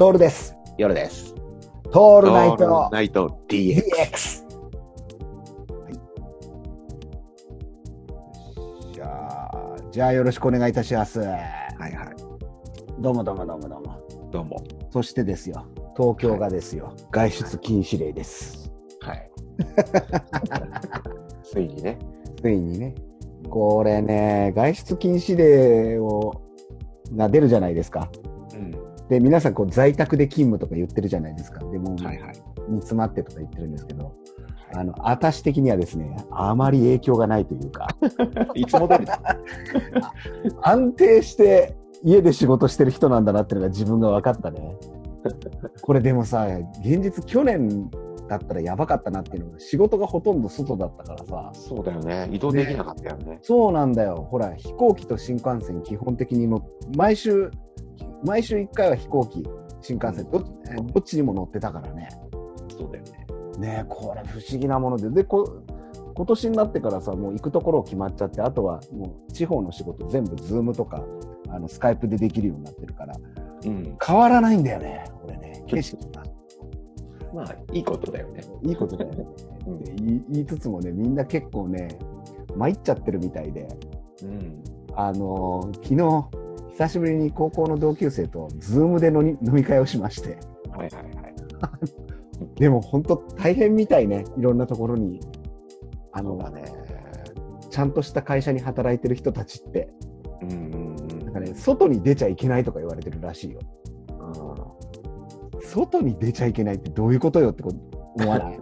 トールです。夜です。トールナイトナイト DX。DX。じゃあ、じゃあよろしくお願いいたします。はいはい。どうもどうもどうもどうも。どうも。そしてですよ、東京がですよ、外出禁止令です。はい。ついにね。ついにね、これね、外出禁止令をが出るじゃないですか。うん。で、皆さんこう在宅で勤務とか言ってるじゃないですか。でも、はいはい。煮詰まってとか言ってるんですけど、あの、私的にはですね、あまり影響がないというか、いつも通りだ。安定して家で仕事してる人なんだなっていうのが自分が分かったね。これでもさ、現実去年だったらやばかったなっていうのが、仕事がほとんど外だったからさ、そうだよね。移動できなかったよね。そうなんだよ。ほら、飛行機と新幹線基本的にの、毎週、毎週1回は飛行機、新幹線、どっえどっちにも乗ってたからね。そうだよね。ねえこれ不思議なもので、で、こ今年になってからさ、もう行くところ決まっちゃって、あとはもう地方の仕事全部ズームとか、あの、スカイプでできるようになってるから、うん。変わらないんだよね、これね。景色が。まあ、いいことだよね。いいことだよね。うんで言いつつもね、みんな結構ね、参っちゃってるみたいで、うん。あのー昨日、久しぶりに高校の同級生と、ズームで飲み飲み会をしまして、はいはいはい。でも本当大変みたいね、いろんなところに。あのね。ちゃんとした会社に働いてる人たちって、うんうんなんかね、外に出ちゃいけないとか言われてるらしいよ。うん。外に出ちゃいけないってどういうことよってこ思わない？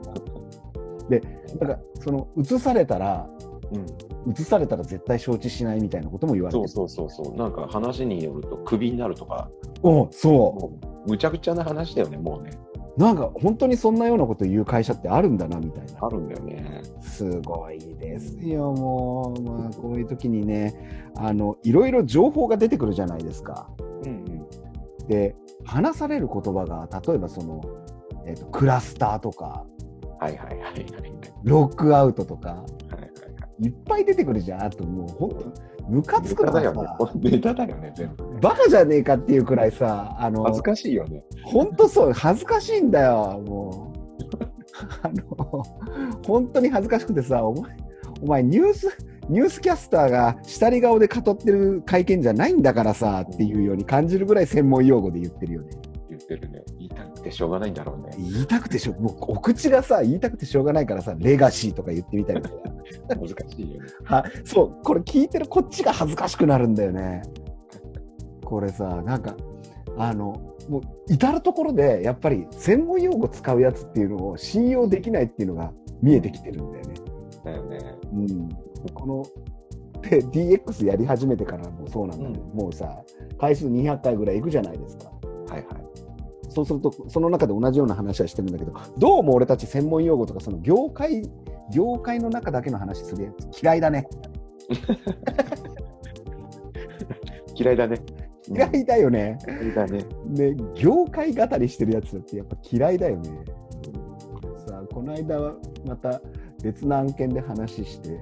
で、なんか、その、移されたら、うん。移されたら絶対承知しないみたいなことも言われてる。そうそうそうそう。なんか話によると、クビになるとか、おそもう、むちゃくちゃな話だよね、もうね。う。なんか、本当にそんなようなこと言う会社ってあるんだな、みたいな。あるんだよね。すごいですよ、もう。まあ、こういう時にね、あの、いろいろ情報が出てくるじゃないですか。うんうん。で、話される言葉が、例えばその、えっ、と、クラスターとか、はいはいはいはいはい。ロックアウトとか、はいはいっぱい出てくるじゃん。あともう、本当ムカつくのがネタだよねさ、。ネタだよね、全部ね。バカじゃねえかっていうくらいさ、あの恥、ずかしいよね。本当そう、恥ずかしいんだよ、もう。あの、本当に恥ずかしくてさ、お前、お前ニュース、ニュースキャスターが下り顔で語ってる会見じゃないんだからさ、っていうように感じるぐらい専門用語で言ってるよね。言ってるね。てしょうがないんだろうね。言いたくてしょ、もうお口がさ、言いたくてしょうがないからさ、レガシーとか言ってみたりとか。難しいよね。はそう、これ聞いてるこっちが恥ずかしくなるんだよね。これさ、なんか、あの、もう至るところで、やっぱり専門用語使うやつっていうのを信用できないっていうのが見えてきてるんだよね。だよね。うん。この、で DX やり始めてからもそうなんだけど、もうさ、回数200回ぐらいいくじゃないですか。はいはい。そうすると、その中で同じような話はしてるんだけど、どうも俺たち専門用語とか、その業界、業界の中だけの話するやつ嫌いだね。嫌いだね。嫌いだよね。嫌いだね。ね、業界語りしてるやつだってやっぱ嫌いだよね。さあこの間はまた別の案件で話して、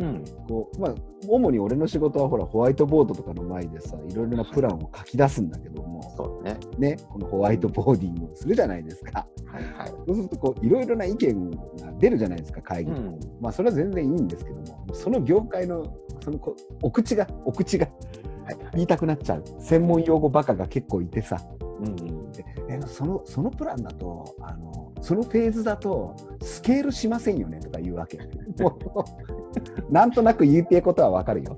うん。こうまあ、主に俺の仕事はほらホワイトボードとかの前でさ、いろいろなプランを書き出すんだけども、そうだね。ね、このホワイトボーディングをするじゃないですか。はいはい。そうするとこういろいろな意見が出るじゃないですか、会議で。うん。まあそれは全然いいんですけども、その業界のそのこお口が、お口がはいはい。言いたくなっちゃう。専門用語バカが結構いてさ。うんうん。えそのそのプランだとあのそのフェーズだとスケールしませんよねとか言うわけ。もうなんとなく言いてえことはわかるよ。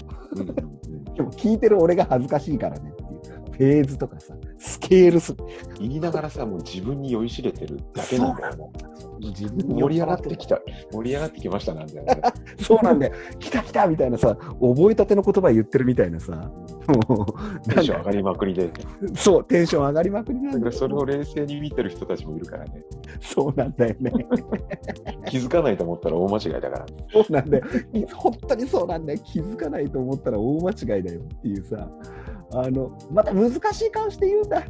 でも聞いてる俺が恥ずかしいからねっていう。フェーズとかさスケールす言いながらさ、もう自分に酔いしれてるだけなんだよ。も自う盛り上がってきた。盛り上がってきましたなんだよね。そうなんだよ来た来たみたいなさ覚えたての言葉言ってるみたいなさもうテンション上がりまくりで。そうテンション上がりまくりなんだよだからそれを冷静に見てる人たちもいるからね。そうなんだよね 気づかないと思ったら大間違いだから。そうなんだよ。本当にそうなんだよ。気づかないと思ったら大間違いだよっていうさ、あの、また難しい顔して言うんだ。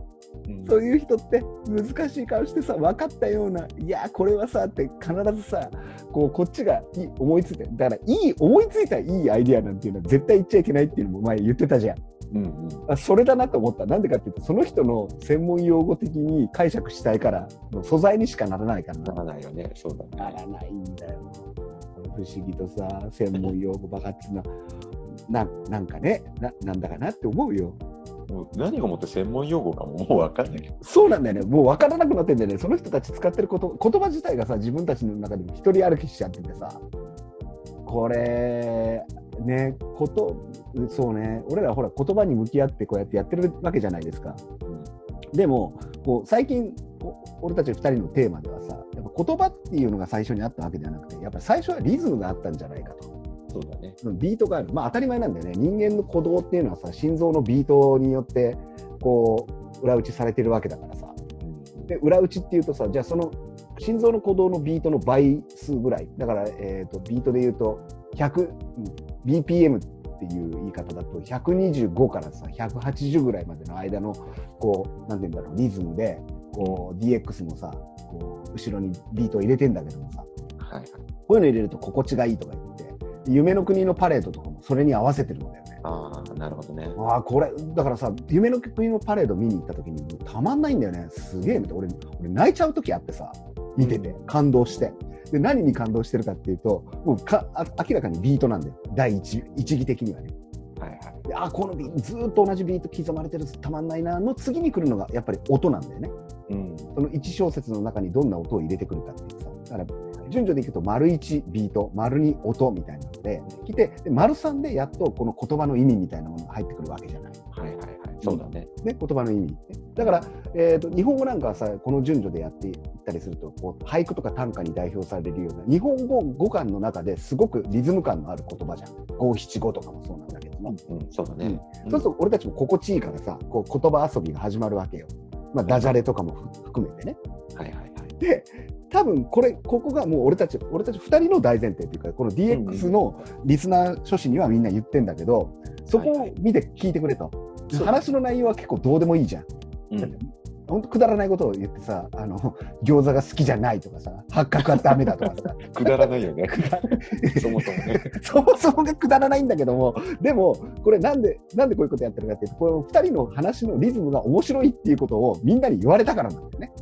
うんそういう人って難しい顔してさ、分かったような、いや、これはさって必ずさ、こう、こっちがいい思いついて、だからいい、思いついたいいアイディアなんていうのは絶対言っちゃいけないっていうのも前言ってたじゃん。うんうん。あそれだなと思った。なんでかっていうと、その人の専門用語的に解釈したいから、の素材にしかならないからなな。らないよね。そうだね。ならないんだよ。不思議とさ、専門用語ばかっつうのはななんかねな、なんだかなって思うよ。もう何をもって専門用語かももう分かんないけど。そうなんだよね。もう分からなくなってんだよね。その人たち使ってること、言葉自体がさ、自分たちの中でも一人歩きしちゃっててさ、これ、ね、こと、そうね、俺らほら言葉に向き合ってこうやってやってるわけじゃないですか。でも、こう最近、俺たち2人のテーマではさ、やっぱ言葉っていうのが最初にあったわけではなくて、やっぱり最初はリズムがあったんじゃないかと。そうだね。ビートがある。まあ当たり前なんだよね。人間の鼓動っていうのはさ、心臓のビートによって、こう、裏打ちされてるわけだからさ。うんで、裏打ちっていうとさ、じゃあその心臓の鼓動のビートの倍数ぐらい。だから、えっ、と、ビートで言うと、100、うん BPM っていう言い方だと、125からさ、180ぐらいまでの間の、こう、なんて言うんだろう、リズムで、こう、DX もさ、こう、後ろにビートを入れてんだけどもさ、はいはい。こういうの入れると心地がいいとか言って、夢の国のパレードとかもそれに合わせてるんだよね。ああ、なるほどね。ああ、これ、だからさ、夢の国のパレード見に行った時に、たまんないんだよね。すげえなって、俺、俺泣いちゃう時あってさ、見てて、感動して。で、何に感動してるかっていうと、もうかあ明らかにビートなんだよ。第一一義的にはね。はいはい。であ、このビート、ずーっと同じビート刻まれてる、たまんないな、の次に来るのがやっぱり音なんだよね。うん。その1小節の中にどんな音を入れてくるかっていうさ、だから順序でいくと、丸1ビート、丸2音みたいなので、来て、で丸3でやっとこの言葉の意味みたいなものが入ってくるわけじゃない。はいはいはい。そうだね。ね、言葉の意味。ねだから、えーと、日本語なんかはさ、この順序でやっていったりすると、こう俳句とか短歌に代表されるような、日本語語感の中ですごくリズム感のある言葉じゃん。五七五とかもそうなんだけども。うん、そうだね。そうすると俺たちも心地いいからさ、こう言葉遊びが始まるわけよ。まあ、ダジャレとかもふ含めてね。はいはいはい。で、多分これ、ここがもう俺たち、俺たち2人の大前提っていうか、この DX のリスナー書士にはみんな言ってんだけど、そこを見て聞いてくれと。そう話の内容は結構どうでもいいじゃん。うん。本当くだらないことを言ってさ、あの、餃子が好きじゃないとかさ、八角はダメだとかさ、くだらないよね。そもそもね。そもそもがくだらないんだけども、でも、これなんで、なんでこういうことやってるかっていうと、この二人の話のリズムが面白いっていうことをみんなに言われたからなんだよね。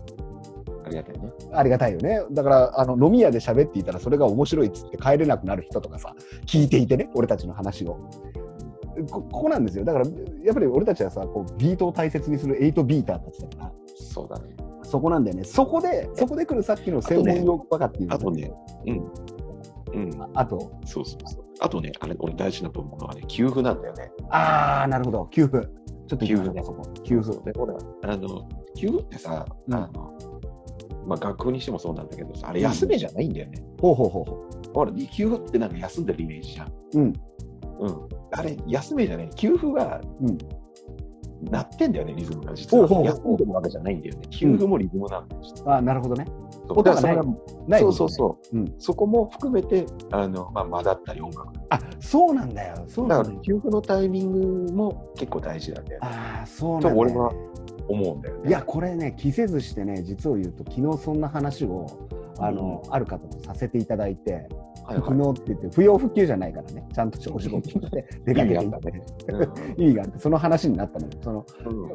ありがたいね。ありがたいよね。だから、あの、飲み屋で喋っていたらそれが面白いっつって帰れなくなる人とかさ、聞いていてね、俺たちの話を。こここなんですよ。だから、やっぱり俺たちはさ、こうビートを大切にする8ビーターたちだから、そうだね。そこなんだよね。そこで、そこで来るさっきの専門用語バカっていうのあとね、うん。うん。ああと、そうそうそう。あとね、あれ、俺大事なと思うのはね、給付なんだよね。あー、なるほど、給付。ちょっと給付ねそこ。給付。あの、給付ってさ、うんあの、まあ、学校にしてもそうなんだけどさ、あれ、休めじゃないんだよね。ほうほうほうほほら、給付ってなんか休んでるイメージじゃん。う。うん。うん。あれ、休めじゃない。給付は、うんなってんだよね、リズムが実は。ほうほうほう休んでるわけじゃないんだよね。給付もリズムなんだよ、実は。あー、なるほどね。音がないだからないそうそうそう。うんそこも含めて、あの、まあ、間だったり音楽。あ、そうなんだよ。そうだから、なんだよ。給付のタイミングも結構大事なんだよね。ああ、そうなんだよ、と俺は思うんだよね。いや、これね、着せずしてね、実を言うと、昨日そんな話を、あの、ある方とさせていただいて、はいはい。昨日って言って、不要不急じゃないからね、ちゃんとお仕事して、出かけていって、意味があって、その話になったのよ。その、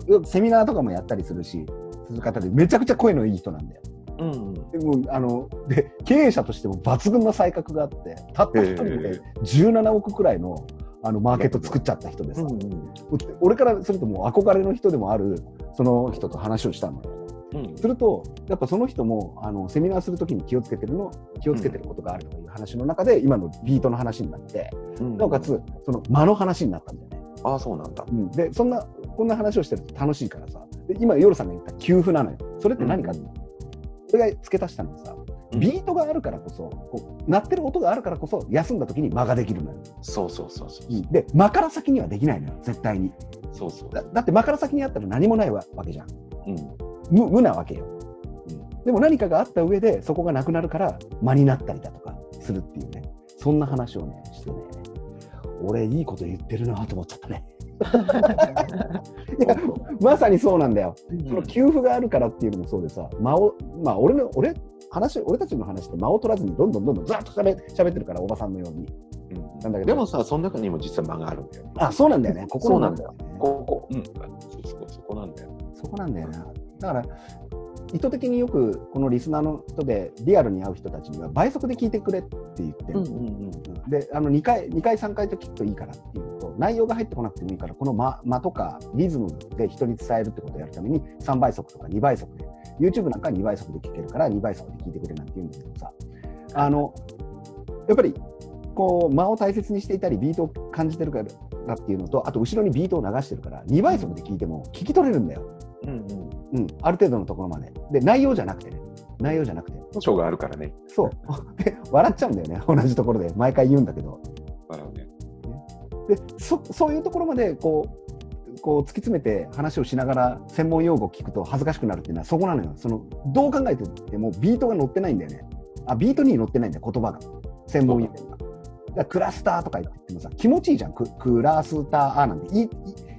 うん。うんセミナーとかもやったりするし、する方で、めちゃくちゃ声のいい人なんだよ。うんうん。でもあので経営者としても抜群な才覚があって、たった一人へで17億くらいのあのマーケット作っちゃった人でさ、俺からするともう憧れの人でもあるその人と話をしたのよ。うんすると、やっぱその人もあのセミナーするときに気をつけてるの気をつけてることがあるという話の中で、今のビートの話になって、うんなおかつ、その間の話になったんだよね。ああ、そうなんだ。うん、で、そんな、こんな話をしてると楽しいからさ、で今、夜さんが言った給付なのよ。それって何か、うん俺が付け足したのはさ、ビートがあるからこそ、こう鳴ってる音があるからこそ、休んだ時に間ができるのよ。そうそうそうそう。で、間から先にはできないのよ、絶対に。そうそう。だだって間から先にあったら何もないわわけじゃん。うん。無無なわけよ。でも何かがあった上で、そこがなくなるから、間になったりだとかするっていうね、そんな話をね、してね、俺、いいこと言ってるなと思っちゃったね。いやまさにそうなんだよ。その給付があるからっていうのもそうでさ、間を、まあ、俺の、俺、話、俺たちの話って間を取らずにどんどんどんどんずっとしゃべ喋ってるから、おばさんのように。うんなんだけど。でもさ、その中にも実は間があるんだよね。あ、そうなんだよね。心なんだよね。ここ、うん、そうそうそこなんだよ。そこなんだよな。だから、意図的によくこのリスナーの人でリアルに会う人たちには倍速で聞いてくれって言ってる、うんうんであの2回、2回、3回と聞くといいからっていうと、内容が入ってこなくてもいいから、この間間とかリズムで人に伝えるってことをやるために3倍速とか2倍速で、YouTube なんかは2倍速で聞けるから2倍速で聞いてくれなんて言うんだけどさ、あのやっぱりこう間を大切にしていたり、ビートを感じてるからっていうのと、あと後ろにビートを流してるから、2倍速で聞いても聞き取れるんだよ。うんうん。うん、ある程度のところまで。で、内容じゃなくてね。内容じゃなくて。ショーがあるからね。そう。で、笑っちゃうんだよね。同じところで。毎回言うんだけど。笑うね。で、そ、そういうところまで、こう、こう突き詰めて話をしながら専門用語を聞くと恥ずかしくなるっていうのはそこなのよ。その、どう考えててもビートが乗ってないんだよね。あ、ビートに乗ってないんだよ、言葉が。専門用語が。だクラスターとか言ってもさ、気持ちいいじゃん。ククラスターなんて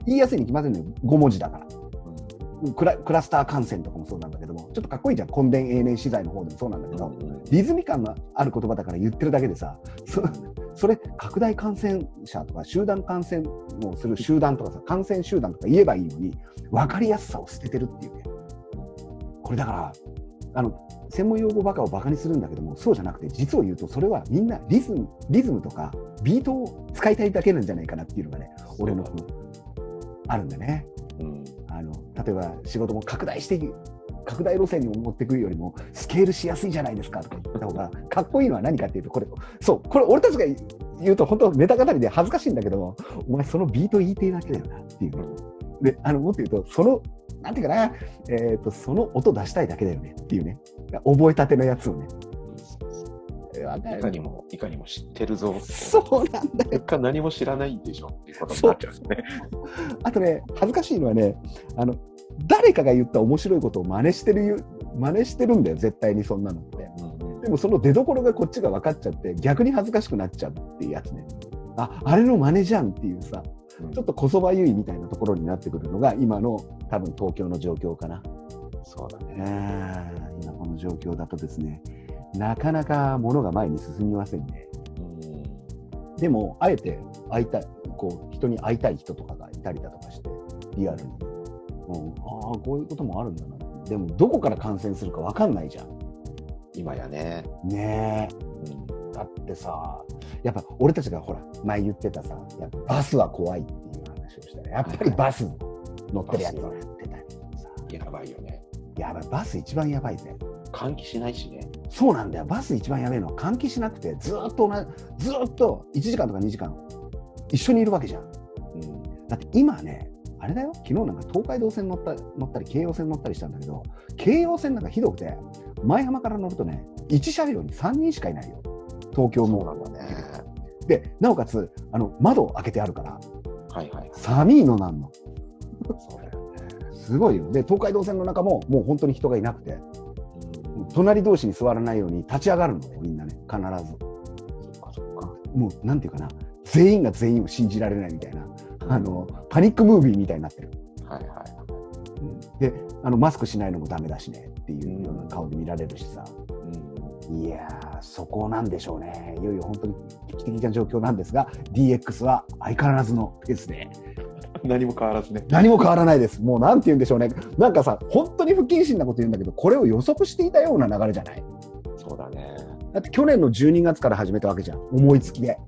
言いやすいに決まってるのよ。5文字だから。クラクラスター感染とかもそうなんだけども、ちょっとかっこいいじゃん。根伝永年資材の方でもそうなんだけど、うんリズミ感のある言葉だから言ってるだけでさ、そそれ、拡大感染者とか集団感染をする集団とかさ、感染集団とか言えばいいのに、分かりやすさを捨ててるっていうね。これだから、あの、専門用語バカをバカにするんだけども、そうじゃなくて、実を言うと、それはみんなリズム、リズムとかビートを使いたいだけなんじゃないかなっていうのがね、俺の、あるんだね。うん。あの例えば仕事も拡大して拡大路線に持ってくるよりもスケールしやすいじゃないですかとか言った方がかっこいいのは何かっていうとこれそうこれ俺たちが言うと本当ネタ語りで恥ずかしいんだけどお前そのビート言いてえだけだよなっていうであのもっと言うとそのなんていうかな、えー、とその音出したいだけだよねっていうね。覚えたてのやつをね。いかにも、いかにも知ってるぞ。そうなんだよ。結果何も知らないでしょっていうことになっちゃうんですね。あとね、恥ずかしいのはね、あの、誰かが言った面白いことを真似してる、真似してるんだよ、絶対にそんなのって。でもその出所がこっちが分かっちゃって、逆に恥ずかしくなっちゃうっていうやつね。あ、あれの真似じゃんっていうさ、うんちょっとこそばゆいみたいなところになってくるのが、今の多分東京の状況かな。そうだね。今この状況だとですね、なかなか物が前に進みませんね。うんでも、あえて会いたい、こう、人に会いたい人とかがいたりだとかして、リアルに。うん、ああ、こういうこともあるんだな。でも、どこから感染するかわかんないじゃん。今やね。ねうんえ。だってさ、やっぱ俺たちがほら、前言ってたさ、やっぱバスは怖いっていう話をしたら、やっぱりバス乗ってるやつがやってたりさ。やばいよね。やばい、バス一番やばいぜ。換気しないしね。そうなんだよ。バス一番やべえのは換気しなくて、ずーっと同じ、ずーっと1時間とか2時間一緒にいるわけじゃん。うんだって今ね、あれだよ、昨日なんか東海道線乗った乗ったり、京葉線乗ったりしたんだけど、京葉線なんかひどくて、前浜から乗るとね、1車両に3人しかいないよ、東京も。なんだね。で、なおかつ、あの窓を開けてあるから、はいはい。寒いのなんの。そうだよね。すごいよ。で、東海道線の中ももう本当に人がいなくて、うん隣同士に座らないように立ち上がるのね、みんなね、必ず。そっかそっか。もう、なんていうかな、全員が全員を信じられないみたいな、あの、パニックムービーみたいになってる。はいはい。であのマスクしないのもダメだしねっていうような顔で見られるしさ、うん。いやーそこなんでしょうね。いよいよ本当に危機的な状況なんですが DX は相変わらずのペースで。何も変わらずね。何も変わらないです。もうなんて言うんでしょうね。なんかさ本当に不謹慎なこと言うんだけどこれを予測していたような流れじゃない？そうだね。だって去年の12月から始めたわけじゃん。思いつきで。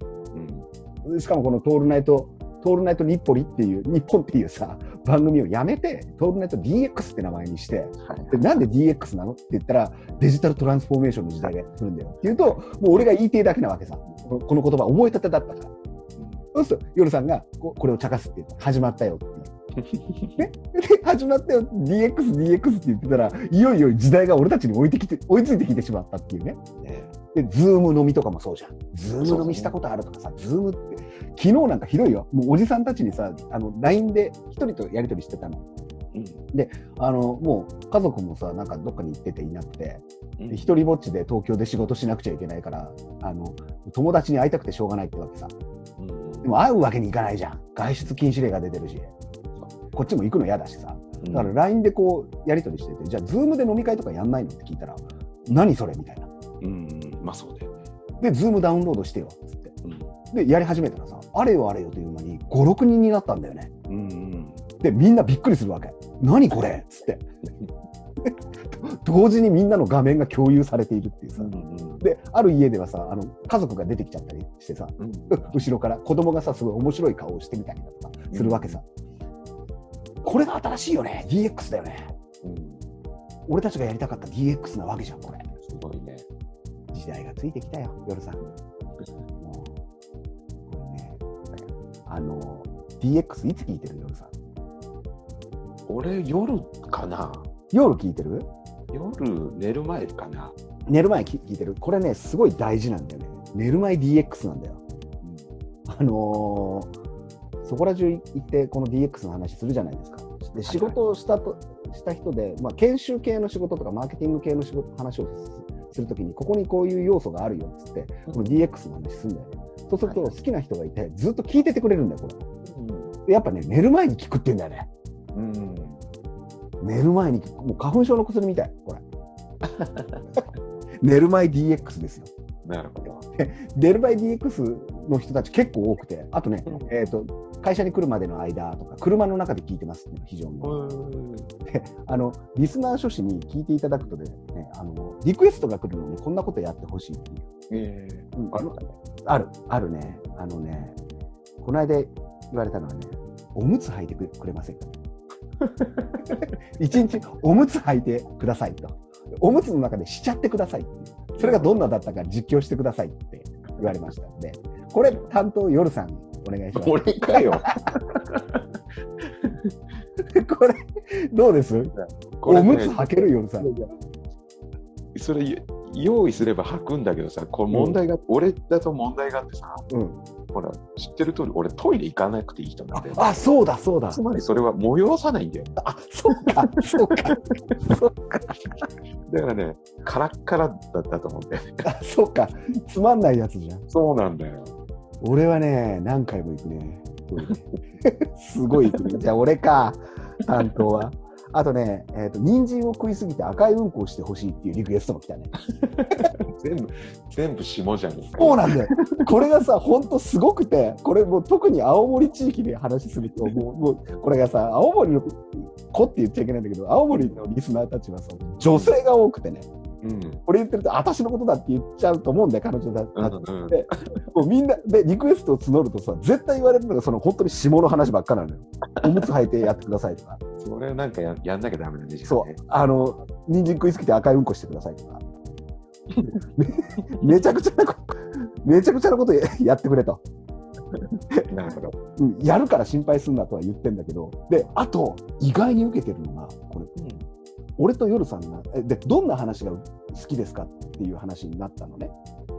うん。しかもこの「トールナイト」トールナイト日暮里っていう日本っていうさ番組をやめてトールナイト DX って名前にしてはいでなんで DX なのって言ったらデジタルトランスフォーメーションの時代が来るんだよ。って言うともう俺が言いてえだけなわけさこの言葉覚えたてだったから。そうするとヨルさんがここれを茶化すって言って始まったよっていう。で始まったよ DX、DX って言ってたらいよいよ時代が俺たちに追いてきて追いついてきてしまったっていうね。ね。で、 Zoom 飲みとかもそうじゃん。 Zoom 飲みしたことあるとかさ、 Zoom って、昨日なんかひどいよ。もうおじさんたちにさ、あの、LINE で一人とやりとりしてたの。うんあの、もう家族もさ、なんかどっかに行ってていなくて、う一人ぼっちで東京で仕事しなくちゃいけないから、あの、友達に会いたくてしょうがないってわけさ。うんでも会うわけにいかないじゃん。外出禁止令が出てるし。こっちも行くの嫌だしさ。だから LINE でこう、やりとりしてて、じゃあ、 Zoom で飲み会とかやんないのって聞いたら、何それみたいな。うん、まあそうだよね。で、 Zoom ダウンロードしてよ。つって。うんで、やり始めたらさ、あれよあれよという間に5、6人になったんだよね。うんうん。で、みんなびっくりするわけ。何これ？っつって。同時にみんなの画面が共有されているっていうさ。うんで、ある家ではさ、あの、家族が出てきちゃったりしてさ、うん。後ろから子供がさ、すごい面白い顔をしてみたりだとかするわけさ。これが新しいよね。DX だよね。うん。俺たちがやりたかった DX なわけじゃん、これ。すごいね。時代がついてきたよ、夜さん。あの、DX いつ聞いてる？夜さん。俺、夜かな夜聞いてる？夜、寝る前かな。寝る前に聞いてる？これね、すごい大事なんだよね。寝る前 DX なんだよ。あのーそこら中行って、この DX の話するじゃないですか。で仕事をしたとした人で、まあ、研修系の仕事とか、マーケティング系の仕事話をすするときに、ここにこういう要素があるよっつって、この DX の話するんだよね。そうすると、好きな人がいて、ずっと聞いててくれるんだよ、これ。でやっぱね、寝る前に聞くって言うんだよね。うん。うん。寝る前に聞く、もう花粉症の薬みたい、これ。寝る前 DX ですよ。なるほど。寝る前 DX の人たち結構多くて、あとね、うん。えー、と会社に来るまでの間とか、車の中で聞いてますっていうのが非常に、あのリスナー書士に聞いていただくとで、ね、あのリクエストが来るのに、こんなことやってほしいっていう、ええ。うん。ある。ある、あるね、あのね、この間言われたのはね、おむつ履いてくくれませんか？一日おむつ履いてくださいと。おむつの中でしちゃってくださいっていう。それがどんなだったか実況してくださいって言われましたので、これ担当夜さんにお願いします。俺かよ。これ、どうです？これねおむつ履ける夜さん。それ用意すれば履くんだけどさ、これ問題が、俺だと問題があってさ、うん。ほら、知ってる通り、俺トイレ行かなくていい人なんだよ。あ、そうだ、そうだ。つまりそれは催さないんだよ。あ、そうか、そうか、そうか、だからね、カラッカラだったと思うんだよね。あそうか。つまんないやつじゃん。そうなんだよ。俺はね、何回も行くね。すごい行くね。じゃあ俺か、担当は。あとね、えっ、と、人参を食いすぎて赤いうんこをしてほしいっていうリクエストも来たね。全部、全部下じゃねえか。そうなんだよ。これがさ、ほんとすごくて、これもう特に青森地域で話すると、もう、もうこれがさ、青森の子って言っちゃいけないんだけど、青森のリスナーたちはさ、女性が多くてね、うん。これ言ってると、私のことだって言っちゃうと思うんだよ、彼女だうんって。うん。でもうみんな、で、リクエストを募るとさ、絶対言われるのが、その本当に下の話ばっかなのよ。おむつ履いてやってくださいとか、それなんかややんなきゃダメだね、じゃあそうね。、あの、人参食いすぎて赤いうんこしてくださいとか。めめちゃくちゃなこ、めちゃくちゃなことややってくれと。なるほど。うん、やるから心配すんなとは言ってんだけど、で、あと、意外に受けてるのが、これ、俺と夜さんが、えで、どんな話が好きですかっていう話になったのね、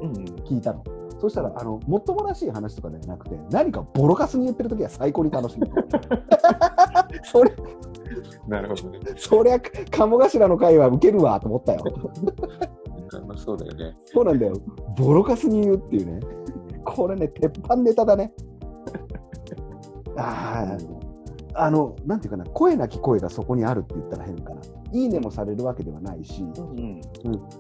うん。うん。聞いたの。そしたら、あの、もっともらしい話とかではなくて、何かボロカスに言ってるときは最高に楽しい。それ、なるほどね。そりゃ、鴨頭の会は受けるわと思ったよ。まあそうだよね。そうなんだよ。ボロカスに言うっていうね。これね、鉄板ネタだね。ああ、あの、なんていうかな、声なき声がそこにあるって言ったら変かな。いいねもされるわけではないし、うん。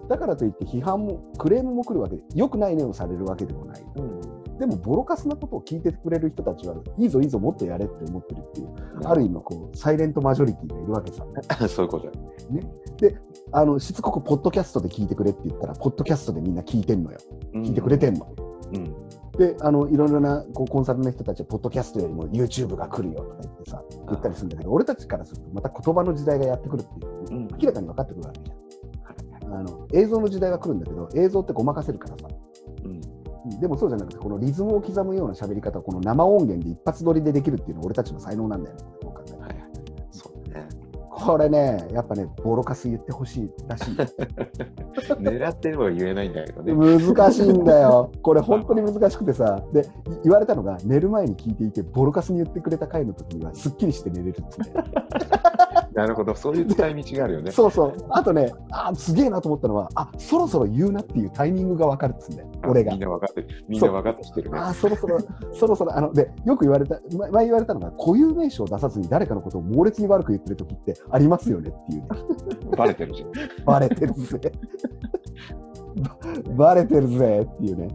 だからといって批判も、クレームも来るわけで、良くないねをされるわけでもない。うん。でも、ボロカスなことを聞いてくれる人たちは、いいぞいいぞ、もっとやれって思ってるっていう、ある意味、こう、サイレントマジョリティがいるわけさ。そういうことだよ。あの、しつこくポッドキャストで聞いてくれって言ったら、ポッドキャストでみんな聞いてんのよ。聞いてくれてんの。うん。で、あの、いろいろなこうコンサルの人たちは、ポッドキャストよりも YouTube が来るよとか言ってさ、言ったりするんだけど、俺たちからすると、また言葉の時代がやってくるっていう、うん明らかに分かってくるわけじゃん。あの映像の時代が来るんだけど、映像ってごまかせるからさ、うん。でもそうじゃなくて、このリズムを刻むような喋り方をこの生音源で一発撮りでできるっていうのは俺たちの才能なんだよね。これね、やっぱね、ボロカス言ってほしいらしい。狙ってれば言えないんだけどね。難しいんだよ。これ本当に難しくてさ、で、い言われたのが、寝る前に聞いていて、ボロカスに言ってくれた回の時には、すっきりして寝れるってね。なるほど。そういう使い道があるよね。そうそう。あとね、あすげえなと思ったのは、あそろそろ言うなっていうタイミングが分かるっつうんだよ、俺がみん。な分かってる。みんな分かってきてるね。あそろそろ、そろそろ、あの、で、よく言われた、ま前言われたのが、固有名詞を出さずに誰かのことを猛烈に悪く言ってる時ってありますよねっていうね。バレてるじゃん。バレてるぜ。ば バレてるぜっていうね。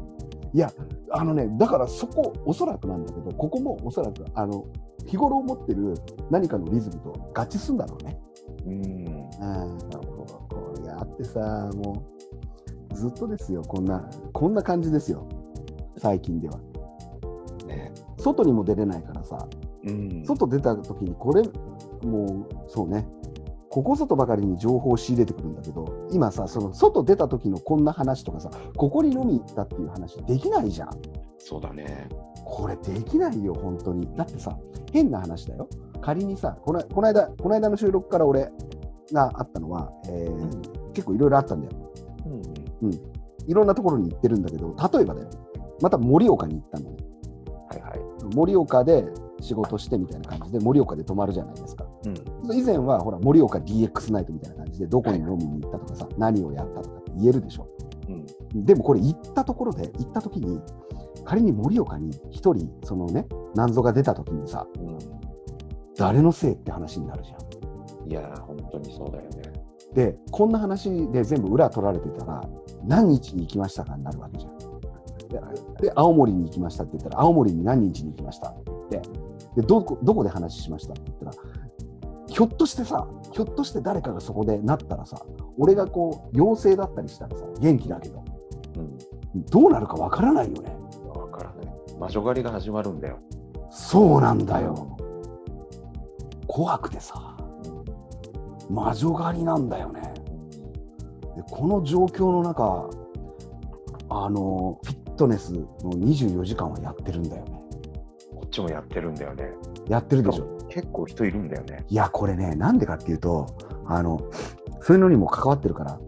いや、あのね、だからそこ、おそらくなんだけど、ここもおそらく、あの、日頃持ってる何かのリズムと合致するんだろうね。うん。うん。なるほど。これがあってさ、もう、ずっとですよ、こんな、こんな感じですよ。最近では。ね。外にも出れないからさ、うん。外出た時にこれ、もう、そうね、ここ外ばかりに情報を仕入れてくるんだけど、今さ、その外出た時のこんな話とかさ、ここに飲み行ったっていう話できないじゃん。そうだね。これできないよ、本当に。だってさ、変な話だよ。仮にさ、このこの間、この間の収録から俺があったのは、えー結構いろいろあったんだよ。うん。いろんなところに行ってるんだけど、例えばだよ。また盛岡に行ったのね。はいはい。盛岡で仕事してみたいな感じで、盛岡で泊まるじゃないですか。うん。以前はほら、盛岡 DX ナイトみたいな感じで、どこに飲みに行ったとかさ、何をやったとかって言えるでしょ。うん。でもこれ行ったところで、行った時に、仮に盛岡に一人、そのね、難ぞが出た時にさ、うん。誰のせいって話になるじゃん。いやー、本当にそうだよね。で、こんな話で全部裏取られてたら、何日に行きましたかになるわけじゃん。で、で青森に行きましたって言ったら、青森に何日に行きました？って言って、で、どこ、どこで話しましたって言ったら、ひょっとしてさ、ひょっとして誰かがそこでなったらさ、俺がこう、陽性だったりしたらさ、元気だけど、うん。どうなるかわからないよね。わからない。魔女狩りが始まるんだよ。そうなんだよ。怖くてさ、魔女狩りなんだよね。でこの状況の中あのフィットネスの24時間はやってるんだよねこっちもやってるんだよね。やってるでしょ結構人いるんだよね。いやこれねなんでかっていうとあのそういうのにも関わってるから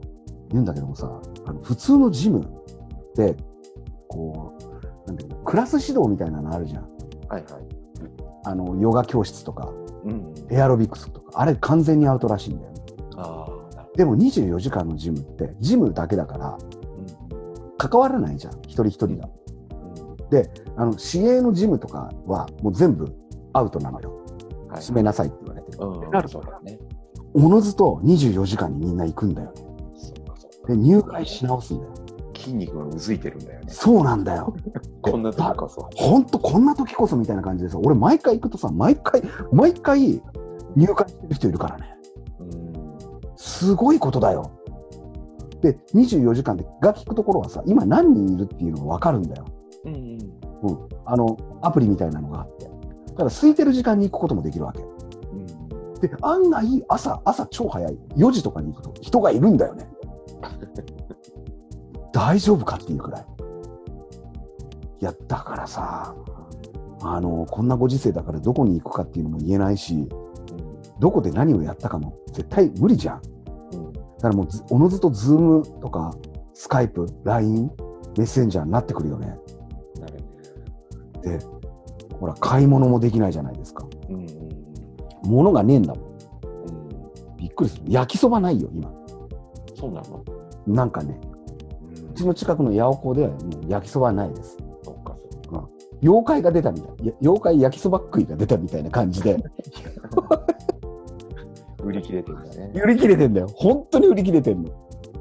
言うんだけどもさあの普通のジムでこうなんていうのクラス指導みたいなのあるじゃんはいはい。あのヨガ教室とかうん。エアロビクスとかあれ完全にアウトらしいんだよねああ、でも24時間のジムってジムだけだから。関わらないじゃん一人一人があの市営のジムとかはもう全部アウトなのよ。うん。はい。閉めなさいって言われてる。うん。なるそうだね。おのずと24時間にみんな行くんだよね。そうかそうか。で、入会し直すんだよ。筋肉がうずいてるんだよね。そうなんだよ。こんな時こそ。ほんとこんな時こそみたいな感じでさ、俺毎回行くとさ、毎回、毎回入会してる人いるからね。うん。すごいことだよ。で、24時間でが聞くところはさ、今何人いるっていうのがわかるんだよ。うん。うん。あの、アプリみたいなのがあって。だから空いてる時間に行くこともできるわけ。うん。で、案外、朝、朝超早い。4時とかに行くと人がいるんだよね。大丈夫かっていうくらい。いや、だからさ、あの、こんなご時世だからどこに行くかっていうのも言えないし、どこで何をやったかも絶対無理じゃん。うん。だからもうず、おのずとズームとか、スカイプ、LINE、メッセンジャーになってくるよね。なるで、ほら、買い物もできないじゃないですか。うん。うん。物がねえんだもん。うん。びっくりする。焼きそばないよ、今。そうなの？なんかね、うんうちの近くの八百子でもう焼きそばはないです。そっかそっか。妖怪が出たみたい。や妖怪焼きそば食いが出たみたいな感じで、売り切れてるんだね。売り切れてんだよ。本当に売り切れてんの。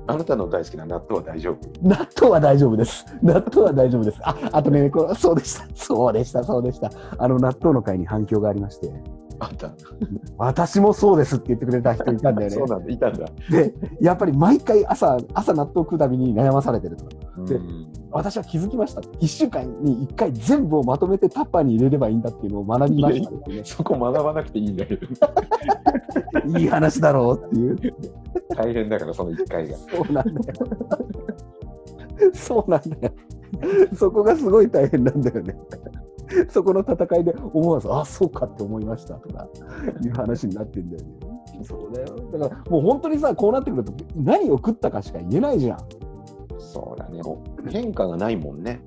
あなたの大好きな納豆は大丈夫？納豆は大丈夫です。納豆は大丈夫です。あ、あとね、これそうでした。そうでした、そうでした。あの納豆の会に反響がありまして、あった。私もそうですって言ってくれた人いたんだよね そう。なんだ、いたんだ。で、やっぱり毎回朝、朝納豆食うたびに悩まされてると。でうん私は気づきました。一週間に一回全部をまとめてタッパーに入れればいいんだっていうのを学びましたね。そこ学ばなくていいんだけど。いい話だろうっていう。大変だから、その一回が。そうなんだよ。そうなんだよ。そこがすごい大変なんだよね。そこの戦いで思わず、あ、そうかって思いましたとかいう話になってんだよね。そうだよ。だからもう本当にさ、こうなってくると何を食ったかしか言えないじゃん。そうだね。変化がないもんね。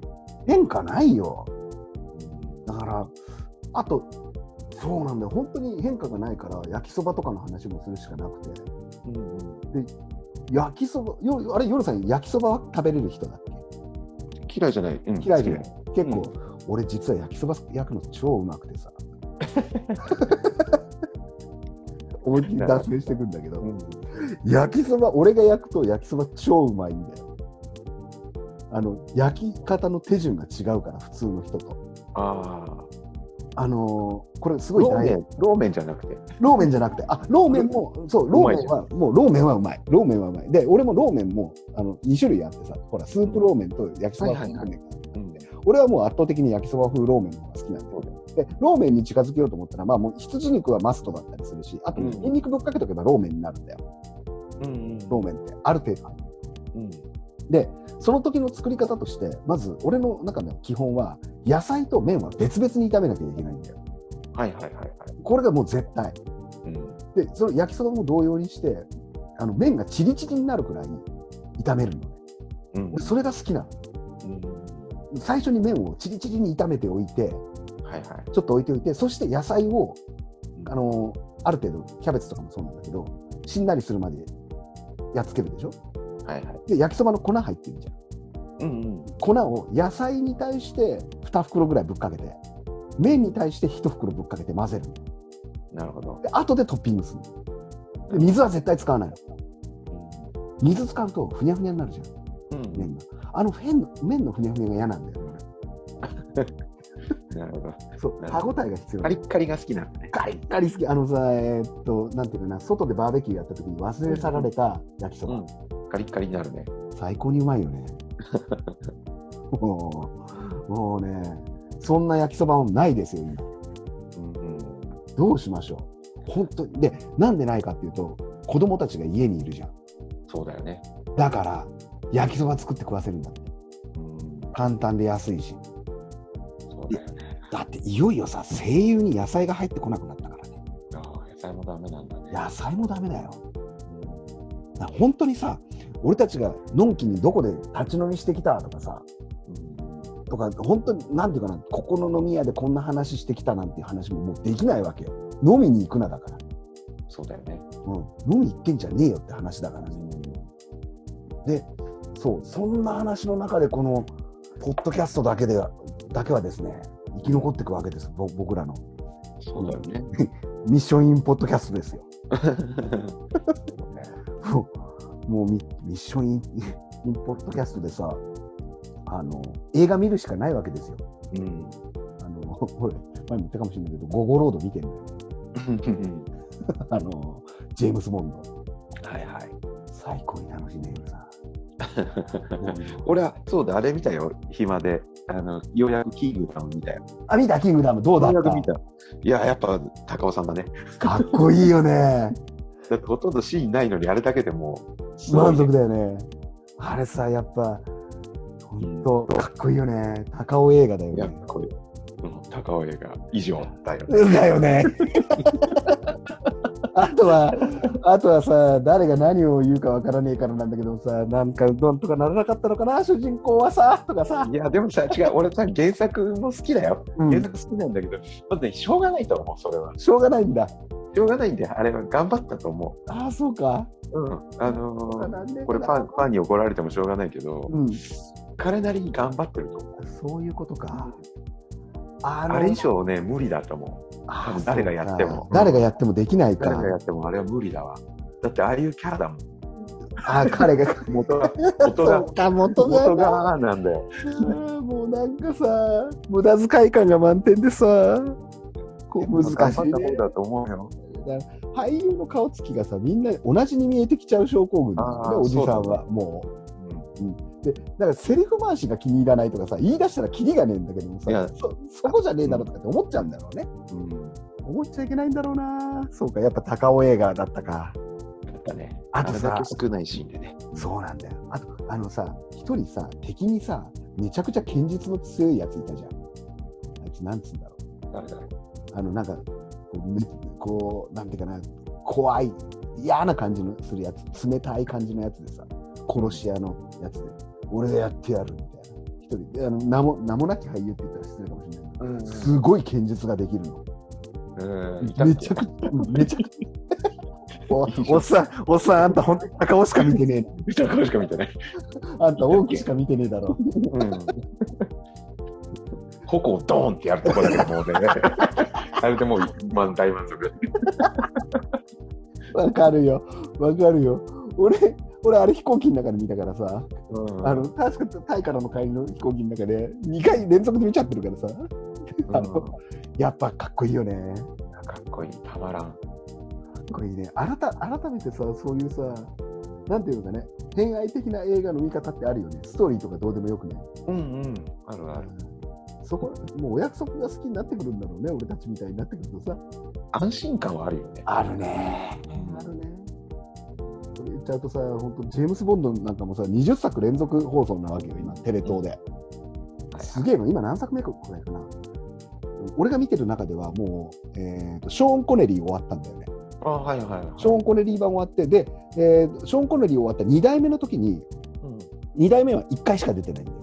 変化ないよ。だから、あと、そうなんだよ。本当に変化がないから、焼きそばとかの話もするしかなくて。うん焼きそば、よあれ、夜さん、焼きそばは食べれる人だっけ？嫌いじゃない。うん嫌いじゃない好結構、俺実は焼きそば焼くの超うまくてさ。思いっきり脱線してくんだけど、うん焼きそば、俺が焼くと焼きそば超うまいんだよ。あの焼き方の手順が違うから普通の人とああのーこれすあ。ごい大ローメン、ローメンじゃなくて。ローメンじゃなくて、あ、ローメンも、そう、ローメンは、もうローメンはうまい。ローメンはうまい。で、俺もローメンも、あの、2種類あってさ、ほら、スープローメンと焼きそば風ローメンがあ。俺はもう圧倒的に焼きそば風ローメンの方が好きなんだよ。で、ローメンに近づけようと思ったら、まあもう羊肉はマストだったりするし、あと、うんニンニクぶっかけとけばローメンになるんだよ。うんうんローメンって。ある程度。うん。で、その時の作り方として、まず、俺の中の基本は、野菜と麺は別々に炒めなきゃいけないんだよ。はいはいはいはい。これがもう絶対。うん。で、その焼きそばも同様にして、あの麺がチリチリになるくらい炒めるのね。うん俺それが好きなの。うん。最初に麺をチリチリに炒めておいて、はいはい。ちょっと置いておいて、そして野菜を、あのある程度、キャベツとかもそうなんだけど、しんなりするまでやっつけるでしょはいはい。で、焼きそばの粉入ってるじゃん。うんうん。粉を野菜に対して2袋ぐらいぶっかけて、麺に対して1袋ぶっかけて混ぜるの。なるほど。でで、後でトッピングするの。で水は絶対使わないの。水使うとふにゃふにゃになるじゃん。うん。麺が。あの麺の麺のふにゃふにゃが嫌なんだよね。なるほど。そう、歯応えが必要カリッカリが好きなんだね。カリッカリ好き。あのさ、えーっと、なんていうかな、外でバーベキューやった時に忘れ去られた焼きそば。うん。カリッカリになるね。最高にうまいよね。もう、もうね、そんな焼きそばもないですよ、今。うんうん。どうしましょう。本当に。で、なんでないかっていうと、子供たちが家にいるじゃん。そうだよね。だから、焼きそば作って食わせるんだって。うん。簡単で安いし。そうだよね。だって、いよいよさ、声優に野菜が入ってこなくなったからね。ああ、野菜もダメなんだね。野菜もダメだよ。うんだ本当にさ、俺たちがのんきにどこで立ち飲みしてきたとかさ、うんとか、本当に、なんていうかな、ここの飲み屋でこんな話してきたなんていう話ももうできないわけよ。飲みに行くなだから。そうだよね。うん。飲み行ってんじゃねえよって話だからね。で、そう、そんな話の中でこの、ポッドキャストだけでは、だけはですね、生き残っていくわけです、ぼ僕らの。そうだよね。ミッションインポッドキャストですよ。もうミミッションインインポッドキャストでさ、あの、映画見るしかないわけですよ。うん。あの、俺、前も言ったかもしれないけど、ゴゴロード見てんだよ。あの、ジェームス・ボンド。はいはい。最高に楽しいね、さ。俺は、そうだ、あれ見たよ、暇で。あの、ようやくキングダム見たよ。あ、見た、キングダム、どうだった？ようやく見た。いや、やっぱ、高尾さんだね。かっこいいよね。だってほとんどシーンないのに、あれだけでもう、すごい満足だよね。あれさ、やっぱ、本当かっこいいよね。高尾映画だよねやっ。ぱこれ、うん、高尾映画以上だよね。だよね。あとは、あとはさ、誰が何を言うかわからねえからなんだけどさ、なんか、なんとかならなかったのかな、主人公はさ、とかさ。いや、でもさ、違う、俺さ、原作も好きだよ。うん原作好きなんだけど、まずね、しょうがないと思う、それは。しょうがないんだ。しょうがないんで、あれは頑張ったと思ああ、そうか。う。うん。あのーこれファン、ファンに怒られてもしょうがないけど、うん。彼なりに頑張ってると思う。そういうことか。あのあれ以上ね、無理だと思う。あ多分 誰がやっても誰がやってもできないか誰。がやってもあれは無理だわ。だってああいうキャラだもん。あ彼が。元が、元が、元が元がなんだよ。もうなんかさ、無駄遣い感が満点でさ、こう難しい、ね方。だと思うよ。俳優の顔つきがさ、みんな同じに見えてきちゃう症候群だよね、おじさんそうは。もう。で、だからセリフ回しが気に入らないとかさ、言い出したらキリがねえんだけどもさ、そそこじゃねえだろとかって思っちゃうんだろうね。うん。うん。思っちゃいけないんだろうな。そうか、やっぱ高尾映画だったか。やっぱね、あとさ少ないシーンでね。そうなんだよ。あと、あのさ、一人さ、敵にさ、めちゃくちゃ堅実の強いやついたじゃん。あいつなんつうんだろう。あの、なんか、こう、めこうなんていうかな、怖い、嫌な感じのするやつ、冷たい感じのやつでさ、殺し屋のやつで、俺がやってやるみたいな。一人で、あの名も名もなき俳優って言ったら失礼かもしれないけうんど、すごい剣術ができるの。うん。めちゃくちゃ、めちゃくちゃ。おおっさん、おっさん、あんた本当に高尾しか見てね見た顔しか見てない。え。あんた大きしか見てねえだろ。うん。矛をドーンってやるとこだけどもうね。あれでもう、まあ、大満足。わかるよ。わかるよ。俺、俺、あれ飛行機の中で見たからさ、うんあの、確かタイからの帰りの飛行機の中で、2回連続で見ちゃってるからさ、あのうんやっぱかっこいいよね。かっこいい、たまらん。かっこいいね。改改めてさ、そういうさ、なんていうのかね、偏愛的な映画の見方ってあるよね。ストーリーとかどうでもよくね。うんうん、あるある。そこ、もうお約束が好きになってくるんだろうね、俺たちみたいになってくるとさ。安心感はあるよね。あるね。あるね。言っちゃうとさ、本当ジェームス・ボンドなんかもさ、20作連続放送なわけよ、今、テレ東で。すげえの、今何作目くらいかな。俺が見てる中ではもう、えーと、ショーン・コネリー終わったんだよね。あはいはいはい。ショーン・コネリー版終わって、で、えーショーン・コネリー終わった2代目の時に、うん2代目は1回しか出てないんだよ。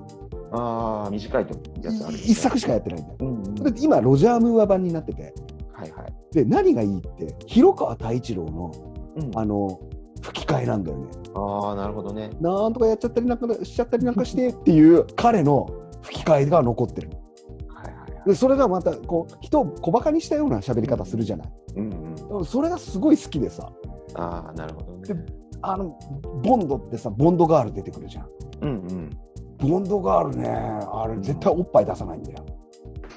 ああ、短いとやつある。1作しかやってないんだよ。うんうん。で今、ロジャー・ムーア版になってて、はいはい。で、何がいいって、広川太一郎の、うんあの、吹き替えなんだよね。ああ、なるほどね。なんとかやっちゃったりなんかしちゃったりなんかしてっていう彼の吹き替えが残ってる。はいはいはい。でそれがまたこう人を小バカにしたような喋り方するじゃない。うんうん。それがすごい好きでさ、ああ、なるほどね。あのボンドってさ、ボンドガール出てくるじゃん。うんうん。ボンドガールね、あれ絶対おっぱい出さないんだよ。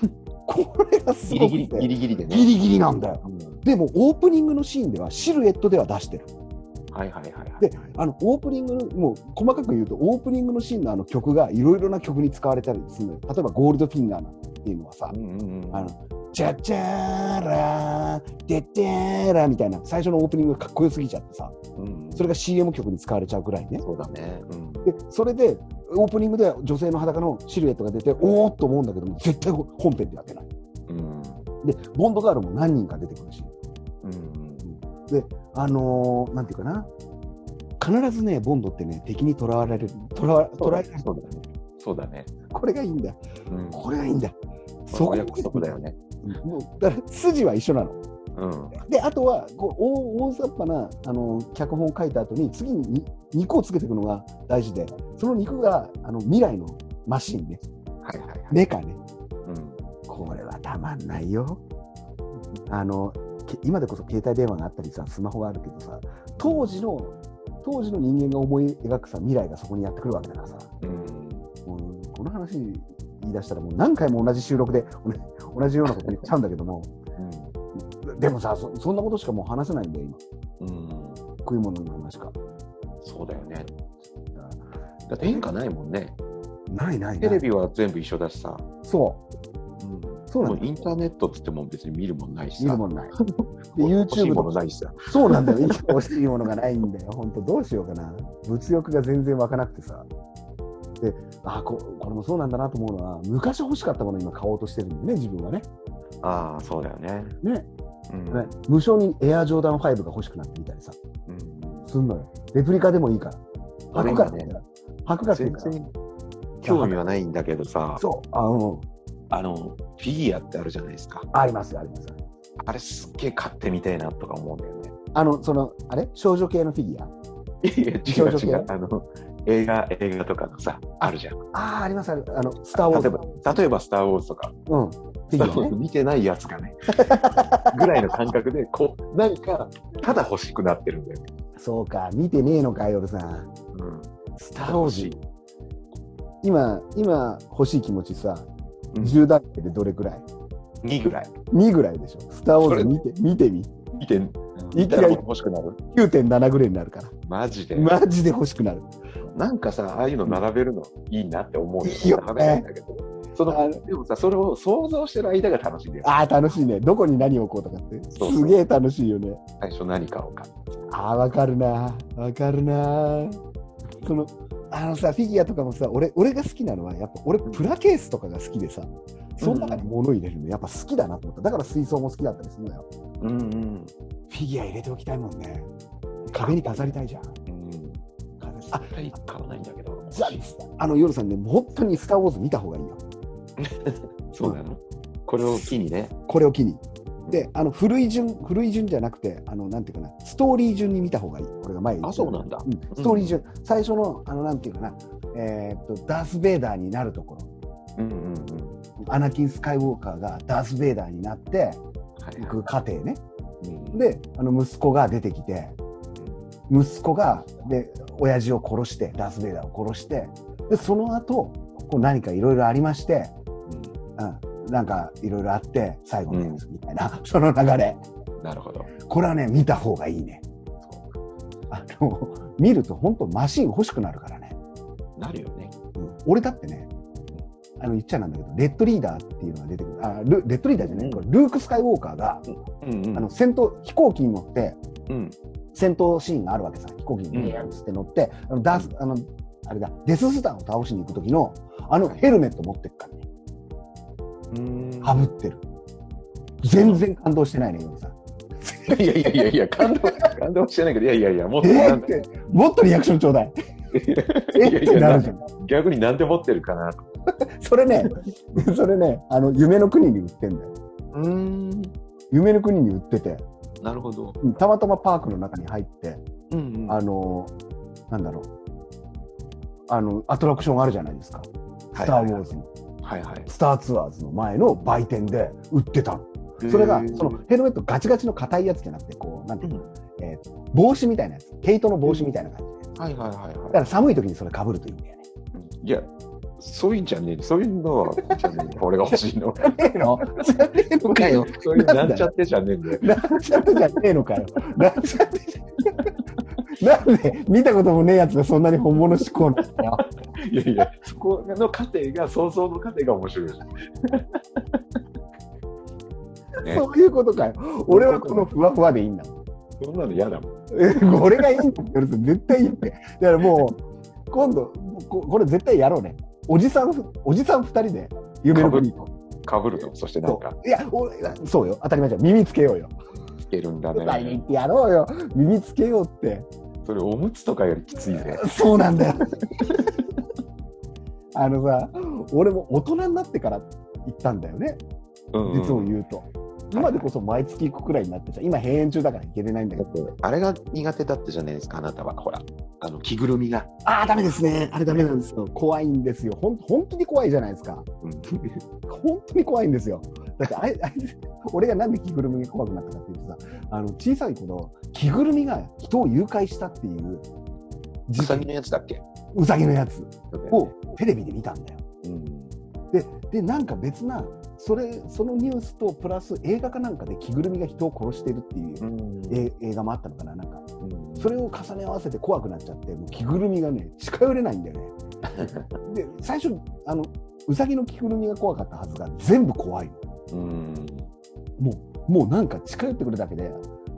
これがすギリギリ、ごくてギリギリでね。ギリギリなんだよ。うんでもオープニングのシーンではシルエットでは出してる。はいはいはいはい。で、あのオープニングの、もう細かく言うと、オープニングのシーンのあの曲がいろいろな曲に使われたりするのよ。例えばゴールドフィンガーっていうのはさう、んうんうん。あの、チャチャーラー、テッテーラーみたいな最初のオープニングがかっこよすぎちゃってさ、うんうん、それが CM 曲に使われちゃうぐらいね。そうだね。うん。で、それで、オープニングでは女性の裸のシルエットが出て、おーっと思うんだけども、絶対本編でやってない。うん。で、ボンドガールも何人か出てくるし、うんあのーなんていうかな、必ずね、ボンドってね、敵に囚われる、囚わそうだ捉えられる。そうだね。そうだね。これがいいんだよ。うん。これがいいんだよ。そこ約束だよね。もうだから筋は一緒なの。うん。で、あとはこう大大雑把なあの脚本を書いた後に、次にに肉をつけていくのが大事で、その肉があの未来のマシンね、はいはいはい。メカね、うん。これはたまんないよ。あのけ今でこそ携帯電話があったりさ、スマホがあるけどさ、当時の当時の人間が思い描くさ未来がそこにやってくるわけだからさ、うん。この話言い出したらもう何回も同じ収録で同 同じようなこと言っちゃうんだけども、でもさそ、そんなことしかもう話せないんだよ、今。うん。うん。食い物の話か。そうだよね。だって変化ないもんね。ないないない。テレビは全部一緒だしさ。そう。うん。そうなんインターネットっつっても別に見るもんないしさ。見るもんない。で、欲しい YouTube もないしさ。そうなんだよ。欲しいものがないんだよ。本当どうしようかな。物欲が全然湧かなくてさ。で、あこ、これもそうなんだなと思うのは、昔欲しかったものを今買おうとしてるんだよね、自分はね。ああ、そうだよね。ね。うん。ね無償にエアジョーダン5が欲しくなってみたりさ、うんすんのよ。レプリカでもいいから。履くから今ね履くから。全然興味はないんだけどさ、そう。あ、うん。あの、フィギュアってあるじゃないですか。あります、あります。あれすっげえ買ってみたいなとか思うんだよね。あの、その、あれ？少女系のフィギュア？いや、違う違う。あの、映画、映画とかのさ、あるじゃん。ああ、あります、ある。あの、スター・ウォーズ例えば、例えば、スター・ウォーズとか、うん。フィギュアね。見てないやつがね、ぐらいの感覚で、こう、何か、ただ欲しくなってるんだよね。そうか、見てねえのか、夜さん。うん。スター・ウォーズ。今、今欲しい気持ちさ、うん10段階でどれくらい？2ぐらい。?2 ぐらいでしょ。スター・ウォーズ見て、見てみ。見て、い見欲しくなる9.7ぐらいになるから。マジで。マジで欲しくなる。なんかさ、ああいうの並べるのいいなって思ういいよね。そのあでもさ、それを想像してる間が楽しいんだよ。ああ、楽しいね。どこに何を置こうとかって。そうすげえ楽しいよね。最初何買おうか。ああ、わかるな。わかるな。その、あのさ、フィギュアとかもさ、俺、俺が好きなのは、やっぱ俺、プラケースとかが好きでさ、その中に物入れるの、やっぱ好きだなと思った。だから水槽も好きだったりするのよ。うんうん。フィギュア入れておきたいもんね。壁に飾りたいじゃん。うん。あ、買わないんだけど。じゃあ、あの、夜さんね、本当にスター・ウォーズ見た方がいいよ。そうなの？これを機にね。これを機に。で、あの、古い順、古い順じゃなくて、あの、なんていうかな、ストーリー順に見た方がいい。これが前あ、そうなんだ。うん、ストーリー順、最初の、あの、なんていうかな、えーっと、ダース・ベイダーになるところ、うんうんうん。アナキン・スカイウォーカーがダース・ベイダーになってはいい。く過程ね。うんで、あの、息子が出てきて、息子がで親父を殺してダース・ベイダーを殺してでその後こう何かいろいろありまして、うん、なんかいろいろあって最後のやつみたいな、その流れ。うんなるほど。これはね見た方がいいね。あの見ると本当マシン欲しくなるからね、なるよね。うん、俺だってねあの言っちゃなんだけどレッドリーダーっていうのが出てくる。あルレッドリーダーじゃない、これルーク・スカイウォーカーが、うんうん。あの戦闘飛行機に乗ってうん。戦闘シーンがあるわけさ飛行機にビーンって乗って、あのダースあのあれだデススターを倒しに行く時のあのヘルメット持ってっからね。うんかぶってる。全然感動してないね今さん。いやいやいやいや、感動、感動してないけど、いやいやいや、もっとえー、もっとリアクションちょうだい。えいやってなるじゃん。逆になんで持ってるかなと。それねそれねあの夢の国に売ってんだよ。うん。夢の国に売ってて。なるほど。うんたまたまパークの中に入ってうんうん。あのなんだろう。あのアトラクションあるじゃないですか「スター・ウォーズ」のはいはい。スターツアーズの前の売店で売ってたの。それがそのヘルメットガチガチの硬いやつじゃなくてこうなんていうの、うんえー帽子みたいなやつ毛糸の帽子みたいな感じで、はいはいはいだかはら寒い時にそれ被るといいんだよね。い。いや、そういうんじゃねえ。そういうのは。俺が欲しいの。ええのじゃねえのかよ。そういうなんちゃってじゃねえんだよ。なんちゃってじゃねえのかよ。なんちゃってじゃなんで見たこともねえやつがそんなに本物志向なんだよ。いやいや、そこの過程が、想像の過程が面白い。ね、そういうことかよ。俺はこのふわふわでいいんだ。そんなの嫌だもん。えこれがいいんだよ。絶対いいって。だからもう、今度、ここれ絶対やろうね。おじさん、おじさん二人で夢の国と。かぶるの、そしてなんか、いやおそうよ当たり前じゃん耳つけようよつけるんだ舞台に行ね。ってやろうよ耳つけようってそれ、おむつとかよりきついぜ。そうなんだよ。あのさ俺も大人になってから行ったんだよね。うん、うん。実を言うと、今でこそ毎月行くくらいになってさ今閉園中だから行けてないんだけど。あれが苦手だったじゃないですか、あなたは。ほら、あの、着ぐるみが。ああダメですね。あれダメなんですよ。怖いんですよ。ほん本当に怖いじゃないですか。うん。本当に怖いんですよだってあれあれ俺がなんで着ぐるみが怖くなったかっていうとさあの小さい頃着ぐるみが人を誘拐したっていううさぎのやつだっけ？うさぎのやつをテレビで見たんだよ。うん。で、でなんか別な、それ、そのニュースとプラス映画かなんかで着ぐるみが人を殺してるっていう、うんえ映画もあったのかな、なんか。うんそれを重ね合わせて怖くなっちゃって、もう着ぐるみがね、近寄れないんだよね。で、最初、あの、うさぎの着ぐるみが怖かったはずが、全部怖いの。うん。もう、もうなんか近寄ってくるだけで、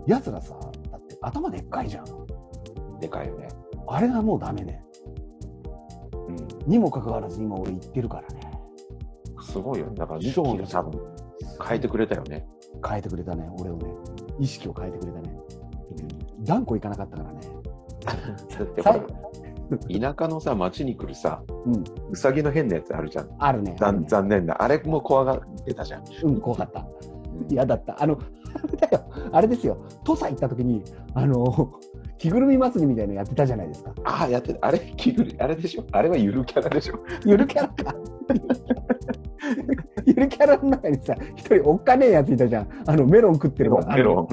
奴らさ、だって頭でっかいじゃん。でかいよね。あれがもうダメね。うん。にもかかわらず今俺言ってるからね。すごいよね。だから、ミッキーが多分、変えてくれたよね。変えてくれたね、俺をね。意識を変えてくれたね。断固いかなかったからね。だってほら、田舎のさ、町に来るさ、うん、うさぎの変なやつあるじゃん。あるね。ある残ね残念な。あれも怖がってたじゃん。うん、怖かった。うん嫌だった。あの、あ れだよ。あれですよ。土佐行った時に、あの、着ぐるみ祭りみたいなのやってたじゃないですか。ああ、やってた。あれ、着ぐるあれでしょ？あれはゆるキャラでしょ？ゆるキャラか。ゆるキャラの中にさ、一人おっかねえやついたじゃん。あの、メロン食ってるメロン、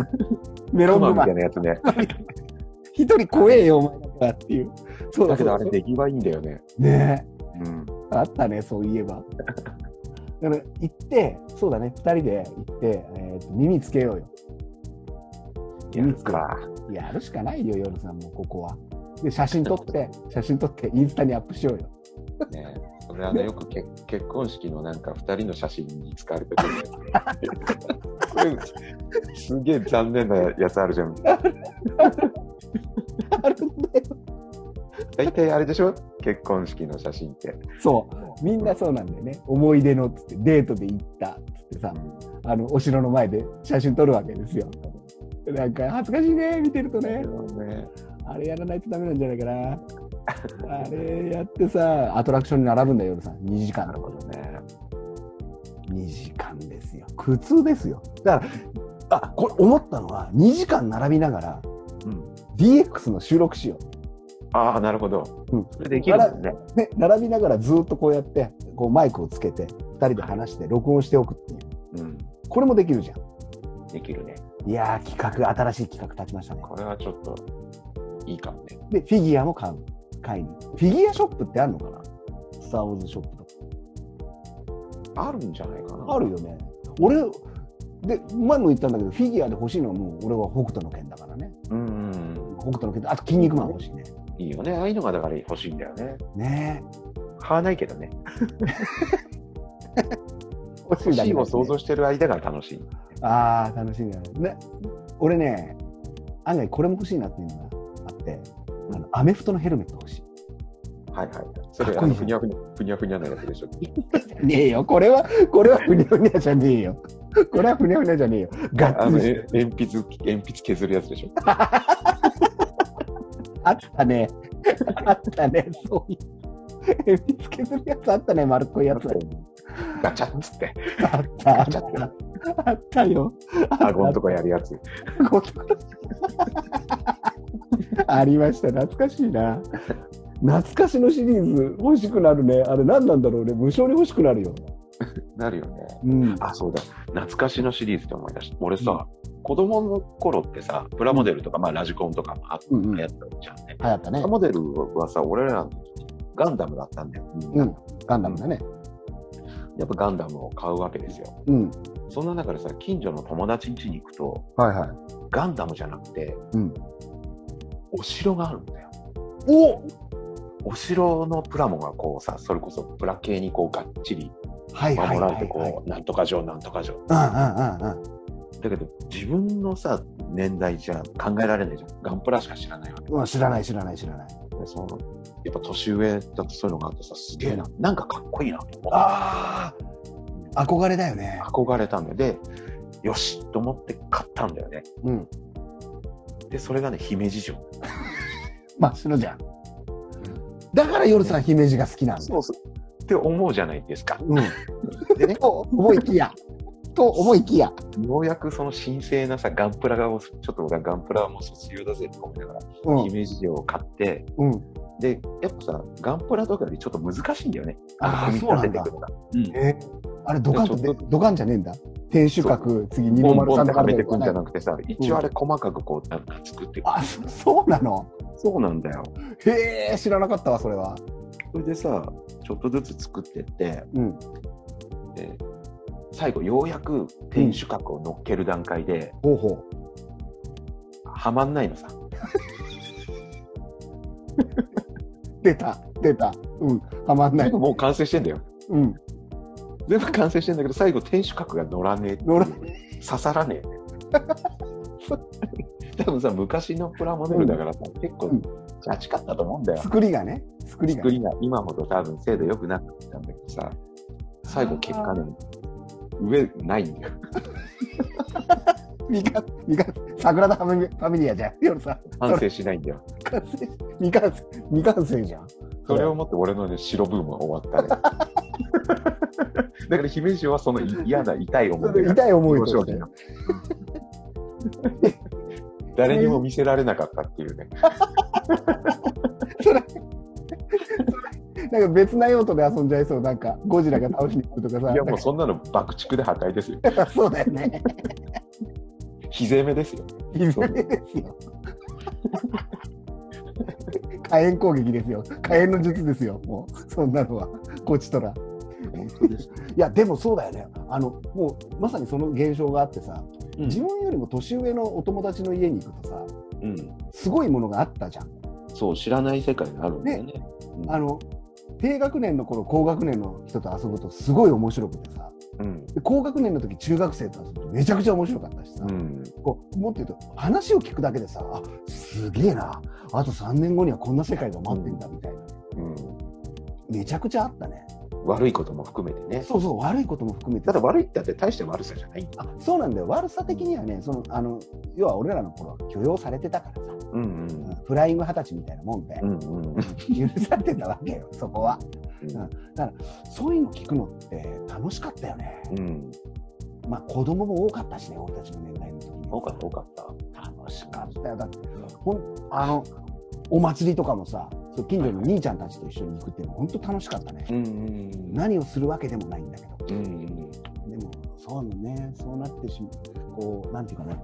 メロン、みたい。なやつね。一人怖えよ、お前だからっていう。そうだけどあれ出来はいいんだよね。ねうん。え。あったね、そういえば。だから行って、そうだね、二人で行って、えーと耳つけようよ。やるか。やるしかないよ、夜さんも、ここは。で、写真撮って、写真撮って、インスタにアップしようよ。ねそれあのよくけ結婚式のなんか二人の写真に使われてくるやすげえ残念なやつあるじゃん。あるんだよ。大体あれでしょ？結婚式の写真って。そう。みんなそうなんだよね。思い出のっつって、デートで行ったっつってさ、あの、お城の前で写真撮るわけですよ。なんか、恥ずかしいね、見てるとね。ねあれやらないとダメなんじゃないかな。あれやってさ、アトラクションに並ぶんだよ、夜さん。2時間なるほどね。2時間ですよ。苦痛ですよ。だから、あ、これ思ったのは、2時間並びながら、うん。DX の収録しよああ、なるほど。うんそれできるもんね。う。ね、並びながらずっとこうやって、こうマイクをつけて、2人で話して、録音しておくっていう。うん。これもできるじゃん。できるね。いやー、企画、新しい企画立ちましたね。これはちょっと、いいかもね。で、フィギュアも買う。買いに。フィギュアショップってあるのかな？スター・ウォーズショップとか。あるんじゃないかな。あるよね。俺、で、前も言ったんだけど、フィギュアで欲しいのはもう、俺は北斗の拳だからね。うんうん。北斗の拳、あと、筋肉マン欲しいね。いいよね。ああいうのがだから欲しいんだよね。ね買わないけどね。え。欲欲しいを想ね像してる間が楽しい。ああ、楽しみだね。ね俺ね、案外これも欲しいなっていうのがあって、あのアメフトのヘルメット欲しい。はいはい。それ、あのふにゃふにゃ、ふにゃふにゃなやつでしょ。ねえよ、これは、これはふにゃふにゃじゃねえよ。これはふにゃふにゃじゃねえよ。があの、っつりえ鉛筆、鉛筆削るやつでしょ。あったね。あったね、そういう。鉛筆削るやつあったね、丸っこいやつ。ガチャッつって、あった、あっガチャってた。あったよ。顎のとこやるやつ。ありました、懐かしいな。懐かしのシリーズ欲しくなるね。あれ何なんだろうね。無償に欲しくなるよ。なるよね。うん。あ、そうだ。懐かしのシリーズって思い出した。俺さ、子供の頃ってさ、プラモデルとか、まあラジコンとかもあうんうん流行ったじゃんね。流行ったねプラ。モデルはさ、俺らの時ガンダムだったんだよ。うん。ガンダムだね。やっぱガンダムを買うわけですよ。うん。そんな中でさ、近所の友達ん家に行くと、はいはい。ガンダムじゃなくて、うん。お城があるんだよ。おお城のプラモがこうさ、それこそプラ系にこうがっちり守られて。こう、なんとか城、なんとか城。うんうんうんうん。だけど、自分のさ、年代じゃ考えられないじゃん。ガンプラしか知らないわけ。うん、知らない知らない知らない。でそのやっぱ年上だとそういうのがあってさ、すげえな、なんかかっこいいなと思って、ああ、憧れだよね。憧れたんだよ。で、よしと思って買ったんだよね。うん。で、それがね、姫路城。真っ白じゃん。だから夜さん姫路が好きなんだ。そうそう。って思うじゃないですか。うん。でね、と 思いきや。と思いきや。ようやくその神聖なさ、ガンプラが、ちょっと俺はガンプラはもう卒業だぜと思いながら、うん。姫路城を買って、うん。で、やっぱさ、ガンプラとかよりちょっと難しいんだよね。あーの組み立てていくのが。うん。えあれ、ドカンっとドカンじゃねえんだ。天守閣、次、二のボンボン丸さんだからってはめていくんじゃなくてさ、一応あれ細かくこう、なんか作っていく。あ、そそうなの？そうなんだよ。へえ、知らなかったわ、それは。それでさ、ちょっとずつ作ってって、うん。で最後ようやく天守閣を乗っける段階で、ほうほう。はまんないのさ。出た、出た。うん。はまんない全部。もう完成してんだよ。うん。全部完成してんだけど、最後天守閣が乗らねえ乗ら刺さらねえ。多分さ、昔のプラモデルだからさ、結構、うんチャチかったと思うんだよ。作りがね。作りが作。りが今ほど多分精度良くなかったんだけどさ、最後結果ね、上ないんだよ。未完、未完、桜田ファミリアじゃん。夜さん。完成しないんだよ。完成。未完成、未完成じゃん。それをもって俺のね、白ブームは終わったね。だから姫路はその嫌な痛い思い痛い思いと幼少期し。誰にも見せられなかったっていうね。なんか別な用途で遊んじゃいそう。なんか、ゴジラが倒しに来るとかさ。いやもうそんなの爆竹で破壊ですよ。そうだよね。火攻めですよ。いずれですよ。火炎攻撃ですよ。火炎の術ですよ。もう、そんなのは。こちとら。本当です。いや、でもそうだよね。あの、もう、まさにその現象があってさ、うん自分よりも年上のお友達の家に行くとさ、うん。すごいものがあったじゃん。そう、知らない世界があるんだよね。うんあの、低学年の頃、高学年の人と遊ぶとすごい面白くてさ、うん。で高学年の時中学生と遊ぶとめちゃくちゃ面白かったしさ、うん。こうもっと言うと話を聞くだけでさ、あすげえな、あと3年後にはこんな世界が待ってんだみたいな、うん。めちゃくちゃあったね。悪いことも含めてね。そうそう、悪いことも含めて。ただ悪いってだって大して悪さじゃない。あそうなんだよ、悪さ的にはね、そのあの要は俺らの頃は許容されてたからさ、うんうん。フライング二十歳みたいなもんで、うんうん。許されてたわけよ、そこは。うんそういうの聞くのって楽しかったよね。うん。まあ子供も多かったしね、俺たちの年代の時に。多かった多かった。楽しかったよ。だって、ほんあの、お祭りとかもさ、そう近所の兄ちゃんたちと一緒に行くっていうのは本当楽しかったね。うんうん何をするわけでもないんだけど。うん。うんでも、そうね、そうなってしまう、こう、なんていうかな、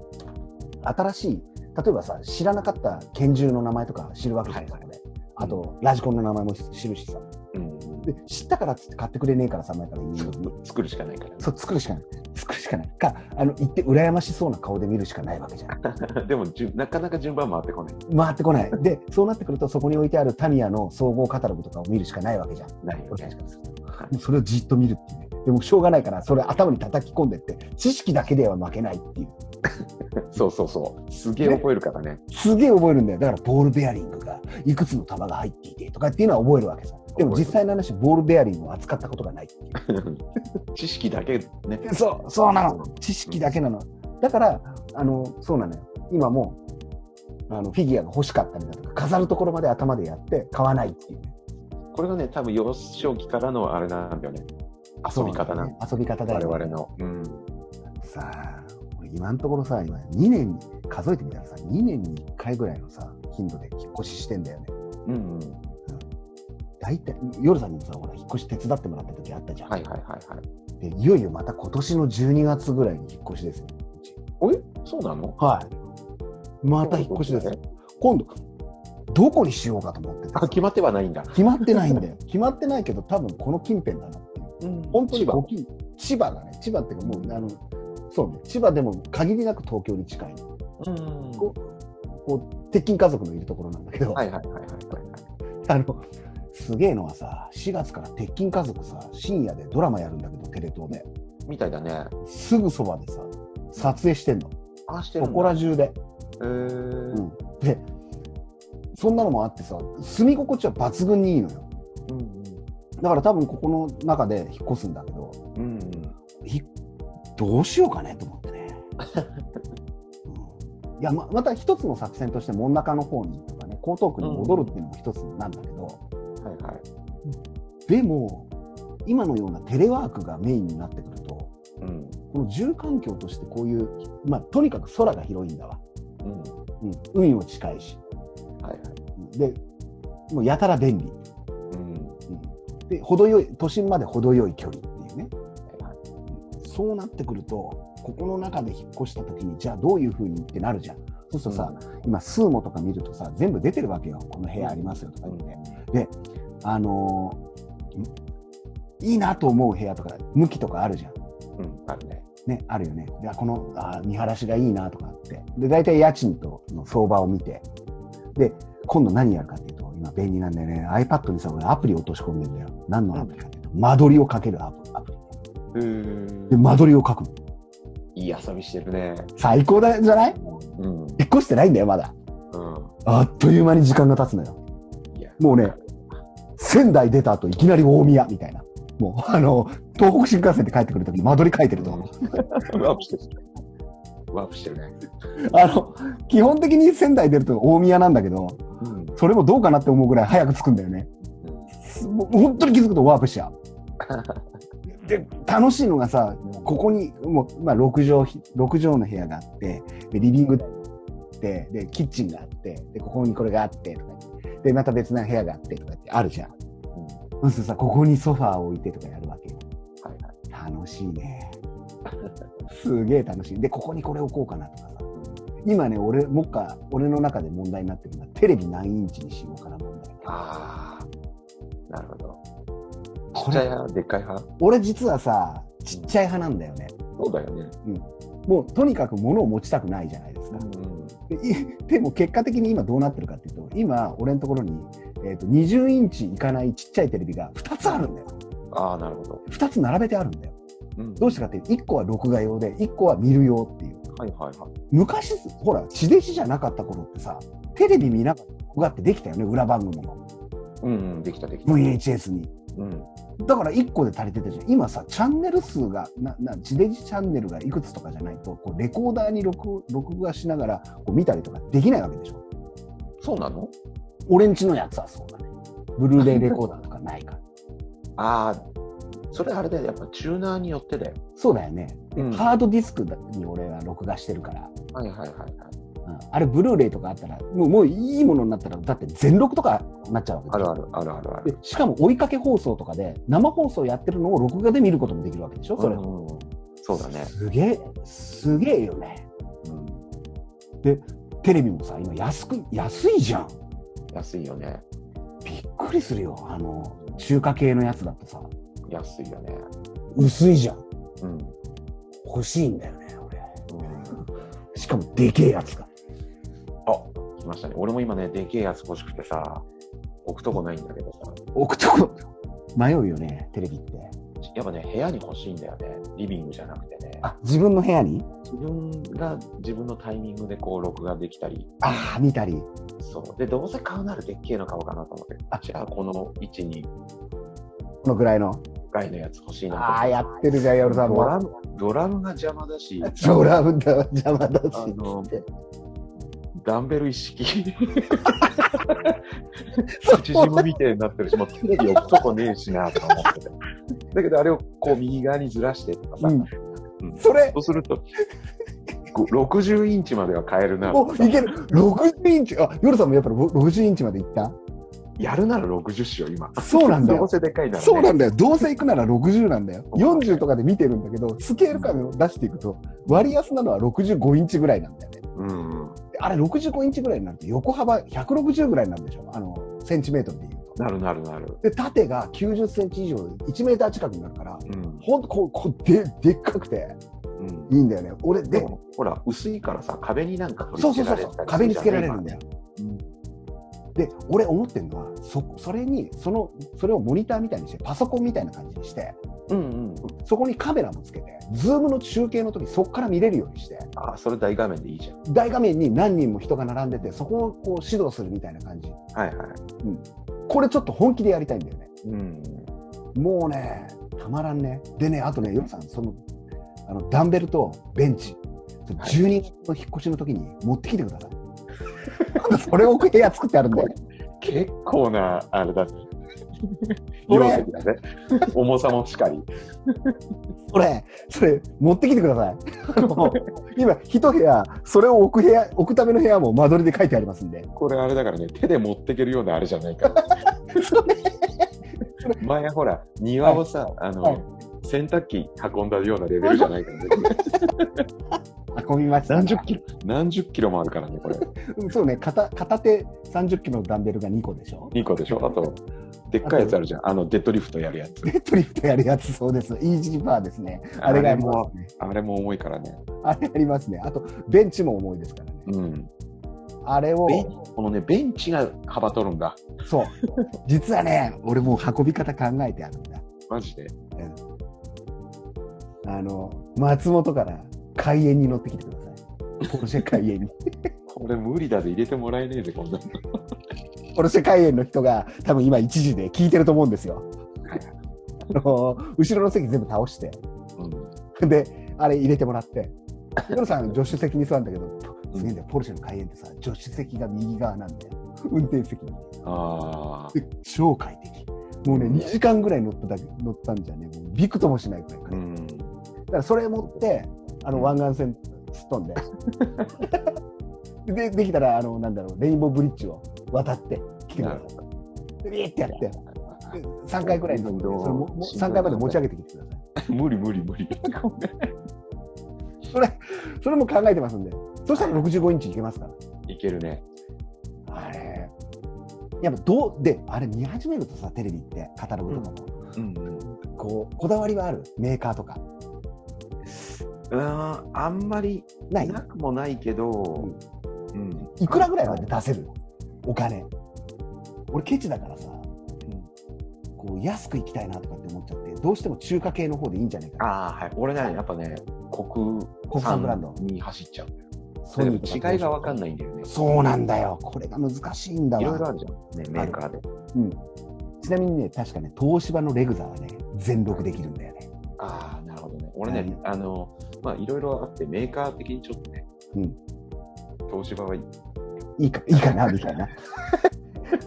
新しい例えばさ、知らなかった拳銃の名前とか知るわけじゃん、はいそこで。あと、ラジコンの名前も知るしさ。うん。で、知ったからっつって買ってくれねえからさ、前から言う。作るしかないからね。そう、作るしかない。作るしかない。か、あの、言って羨ましそうな顔で見るしかないわけじゃん。でもじゅ、なかなか順番回ってこない。回ってこない。で、そうなってくると、そこに置いてあるタミヤの総合カタログとかを見るしかないわけじゃん。ないよねそれをじっと見るっていうね。でもしょうがないから、それ頭に叩き込んでって、知識だけでは負けないっていう。そうそうそう。すげえ覚えるからね。すげえ覚えるんだよ。だからボールベアリングがいくつの玉が入っていてとかっていうのは覚えるわけさ。でも実際の話、ボールベアリングを扱ったことがない。知識だけね。そう、そうなの。知識だけなの。だから、あの、そうなのよ。今もう、あの、フィギュアが欲しかったりだとか、飾るところまで頭でやって買わないっていうね。これがね、多分幼少期からのあれなんだよね。遊び方なね遊び方だよ、我々の。うん。さあ、俺今のところさ、今2年に、数えてみたらさ、2年に1回ぐらいのさ、頻度で引っ越ししてんだよね。うんうん。大体、夜さんにもさ、ほら、引っ越し手伝ってもらった時あったじゃん。はいはいはいはい。で、いよいよまた今年の12月ぐらいに引っ越しですよ。うちおい？そうなの？はい。また引っ越しですよ。今度、どこにしようかと思ってあ、決まってはないんだ。決まってないんだよ。決まってないけど、多分この近辺だなっていう。うん本当に千葉ご近千葉だね。千葉っていうかもう、あの、そうね。千葉でも限りなく東京に近い。うん。ここう、鉄筋家族のいるところなんだけど、はいはいはいはいはい。あの、すげえのはさ、4月から鉄筋家族さ、深夜でドラマやるんだけど、テレ東で。みたいだね。すぐそばでさ、撮影してんの。あ、してる。こら中で。えーうんで、そんなのもあってさ、住み心地は抜群にいいのよ。うんだから多分ここの中で引っ越すんだけど、うん。うんひどうしようかねと思ってね。うんいやままた一つの作戦として真ん中の方にとかね江東区に戻るっていうのも一つなんだけど、はい。はい。でも今のようなテレワークがメインになってくるとうん。この住環境としてこういう、まあ、とにかく空が広いんだわ、うん。うん、海も近いし。はいはい。うんでもうやたら便利、うん。うん、で程よい都心まで程よい距離っていうね。はいはい。そうなってくるとここの中で引っ越した時にじゃあどういうふうにってなるじゃん。そうするとさ、今スーモとか見るとさ全部出てるわけよ。この部屋ありますよとかうん言って、あのーいいなと思う部屋とか向きとかあるじゃんうん。あるね。ね、あるよね。で、あこのあ見晴らしがいいなとかあって。で、大体家賃との相場を見て。で、今度何やるかっていうと、今便利なんだよね。iPad にさ、俺アプリ落とし込んでんだよ。何のアプリかっていうと、間取りをかけるアプリ。で、ん。間取りを書くの。いい遊びしてるね。最高だじゃない？うん。引っ越してないんだよ、まだ。うん。あっという間に時間が経つのよ。いや。もうね、仙台出た後、いきなり大宮みたいな。もう、あの、東北新幹線で帰ってくるときに間取り書いてると。うん。ワープしてる。ワープしてるね。あの、基本的に仙台出ると大宮なんだけど、うん。それもどうかなって思うぐらい早く着くんだよね。もう本当に気づくとワープしちゃう。で、楽しいのがさ、ここに、もう、まあ、6畳ひ、6畳の部屋があって、で、リビングって、で、キッチンがあって、で、ここにこれがあって、とか言ってで、また別な部屋があって、とかってあるじゃん。そうするとさ、ここにソファーを置いてとかやるわけよ。はいはい。楽しいね。すげえ楽しい。で、ここにこれ置こうかなとかさ。今ね、俺、もっか、俺の中で問題になってるのは、テレビ何インチにしようかな問題。ああ。なるほど。ちこれっちゃい派？でっかい派？俺実はさ、ちっちゃい派なんだよね。そうだよね。もうとにかく物を持ちたくないじゃないで。でも結果的に今どうなってるかっていうと、今俺のところに、えー、と20インチいかないちっちゃいテレビが2つあるんだよ。ああ、なるほど。2つ並べてあるんだよ。うん。どうしてかっていうと、1個は録画用で、1個は見る用っていう。はいはいはい。昔、ほら、地デジじゃなかった頃ってさ、テレビ見ながら録画ってできたよね、裏番組も。うんうん。できたできた。VHS に。うん。だから1個で足りてたじゃん。今さ、チャンネル数が、な、な、地デジチャンネルがいくつとかじゃないと、こうレコーダーに録録画しながらこう見たりとかできないわけでしょ。そうなの？俺んちのやつはそうだね。ブルーレイレコーダーとかないから。ああ。それあれだよ。やっぱチューナーによってだよ。そうだよね。でうんハードディスクに俺は録画してるから、はいはいはいはい。うんあれブルーレイとかあったら、もうもういいものになったら、だって全録とかなっちゃうわけあるあるあるあるある。でしかも追いかけ放送とかで生放送やってるのを録画で見ることもできるわけでしょそれ、うんうんそうだね。すげえ、すげえよね。うん。テテレビもさ、今安く、安いじゃん。安いよね。びっくりするよ。あの、中華系のやつだとさ、安いよね。薄いじゃん。うん。欲しいんだよね、俺。うん、しかもでけえやつが。ましたね。俺も今ね、でけえやつ欲しくてさ、置くとこないんだけどさ、置くとこ、迷うよね、テレビって。やっぱね、部屋に欲しいんだよね。リビングじゃなくてね。あ、自分の部屋に？自分が自分のタイミングでこう録画できたり、ああ、見たり。そう。で、どうせ買うならでっけえの買おうかなと思って。あじゃあ、この位置にこのぐらいの？外のやつ欲しいなああ、やってるじゃん、夜さんも。ドラム、ドラムが邪魔だし、ドラムだ、邪魔だし。あの、ダンベル一式、口ジムみたいになってるし、もうテレビ置くとこねえしなとか思ってて。だけどあれをこう右側にずらしてとかさ、うんうんそれそうすると、こう60インチまでは買えるな。お、いける。60インチ。あ、夜さんもやっぱり60インチまでいった？やるなら60っしよ、今。そうなんだよどうせでかいなら、ね。そうなんだよ。どうせ行くなら60なんだよ。40とかで見てるんだけど、スケール感を出していくと、割安なのは65インチぐらいなんだよね。あれ65インチぐらいになると横幅160ぐらいなんでしょあの、センチメートルで言うと。なるなるなる。で、縦が90センチ以上、1メーター近くになるから、うん。ほんとこう、こうで、でっかくてうん、いいんだよね。俺、で、ほら、薄いからさ、壁になんか取そうりそうそうそう、壁につけられるんだよ。うんで、俺思ってるのは、そ、それに、その、それをモニターみたいにして、パソコンみたいな感じにして、うんうん。そこにカメラもつけて、 Zoom の中継の時そこから見れるようにして、ああ、それ大画面でいいじゃん。大画面に何人も人が並んでて、そこをこう指導するみたいな感じ。はいはい。これちょっと本気でやりたいんだよね。うん。もうね、たまらんね。でね、あとね、ヨルさん、その、あの、ダンベルとベンチ、はい住人の引っ越しの時に持ってきてください。それを部屋作ってあるんだよ。結構な、あれだね。容積だね。重さもしかり。それ、それ、持ってきてください。あ の今、一部屋、それを置く部屋、置くための部屋も間取りで書いてありますんで。これあれだからね、手で持ってけるようなあれじゃないから。前ほら、庭をさ、あの、はい洗濯機運んだようなレベルじゃないからね。運びました。何十キロ、何十キロもあるからね、これ。うんそうね、片片手30キロのダンベルが2個でしょ。2個でしょあと、でっかいやつあるじゃん。あの、デッドリフトやるやつ。デッドリフトやるやつ、そうです。イージーバーですね。あれがありますね。あれも重いからね。あれありますね。あと、ベンチも重いですからね。うん。あれを、このね、ベンチが幅取るんだ。そう。実はね、俺もう運び方考えてあるんだ。マジで？あの、松本から海援に乗ってきてください。ポルシェ海援に。これ無理だぜ、入れてもらえねえぜ、こんなの。ポルシェ海援の人が多分今一時で聞いてると思うんですよ。あの後ろの席全部倒して、うん。で、あれ入れてもらって、ヨルさん助手席に座るんだけど、すげえんだよ、ポルシェの海援ってさ、助手席が右側なんだよ。運転席に。あ超快適。もうね、2時間ぐらい乗っただけ乗ったんじゃね、もうびくともしないくらい。うん。だからそれ持って、あの、湾岸線すっ飛んで。で、できたら、あの、なんだろう、レインボーブリッジを渡って来てください。で、ビーってやって、で3回くらいにそれもも3回まで持ち上げてきてください。無理無理無理。それ、それも考えてますんで。そしたら65インチいけますから。いけるね。あれ。やっぱどう、で、あれ見始めるとさ、テレビって、カタログとかも、うんうん。こう、こだわりはある？メーカーとか。うん、あんまりない？なくもないけど、うん。いくらぐらいまで出せる？お金。俺ケチだからさ、こう安く行きたいなとかって思っちゃって、どうしても中華系の方でいいんじゃないかな。ああ、はい。俺ね、やっぱね、国国産ブランド。に走っちゃうんだよ。ソニーとか違いがわかんないんだよね。そうなんだよ。これが難しいんだわ。いろいろあるじゃん。ね、メーカーで。うん。ちなみにね、確かね、東芝のレグザはね、全録できるんだよね。ああ、なるほどね。俺ね、はいあの、まあ、いろいろあって、メーカー的にちょっとね、うん。東芝はいい。いいか、いいかな、みたいな。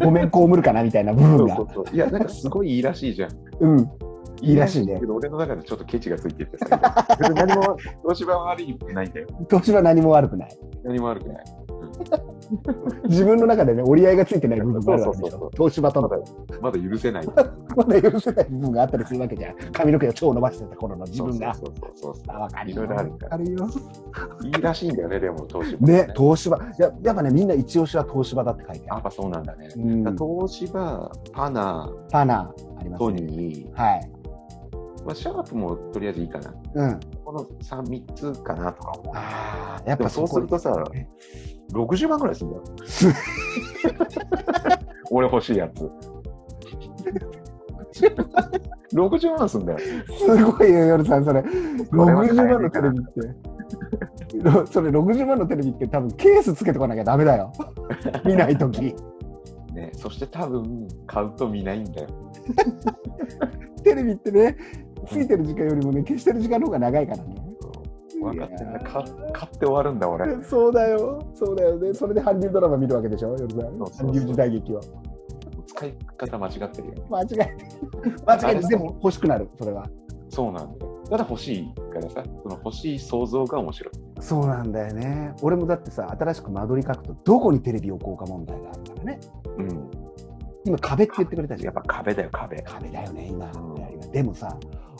ごめん、被るかな、みたいな部分が。そうそういや、なんかすごいいいらしいじゃん。うん。いいらしいねけど、俺の中でちょっとケチがついててさ、何も、東芝は悪いないんだよ。東芝何も悪くない。何も悪くない。自分の中でね、折り合いがついてない部分があるわけでしょ。東芝とのまだ、許せない。まだ許せない部分があったりするわけじゃん。髪の毛を超伸ばしてた頃の自分が。そうそうそうそうあわかるいよ。ろいろあるかるよ。いいらしいんだよね、でも、東芝。ね、東芝。ややっぱね、みんな一押しは東芝だって書いてある。やっぱそうなんだね。うん、東芝、パナ、パナーあります、トね。ニー、はい。まあ、シャープもとりあえずいいかな。うん。この 3, 三つかなとか思う。ああ、やっぱそうするとさえ、60万ぐらいするんだよ。す 俺欲しいやつ。60万すんだよ。すごいよ、夜さん、それ。これは買え60ねえ万のテレビって。ろそれ60万のテレビって多分ケースつけてこなきゃダメだよ。見ないとき。ね、そして多分、買うと見ないんだよ。テレビってね、ついてる時間よりもね、消してる時間の方が長いからね。分かってんだ。買買って終わるんだ、俺。そうだよ、そうだよね。それで韓流ドラマ見るわけでしょ、夜さん。韓流時代劇を。使い方間違ってるよね。間違えて。間違えて、でも欲しくなる、それは。そうなんだよ。ただ欲しいからさ、その欲しい想像が面白い。そうなんだよね。俺もだってさ、新しく間取り書くと、どこにテレビ置こうか問題があるからね。うん。今、壁って言ってくれたじゃんやっ。ぱ壁だよ、壁。壁だよね、今うん。でもさ、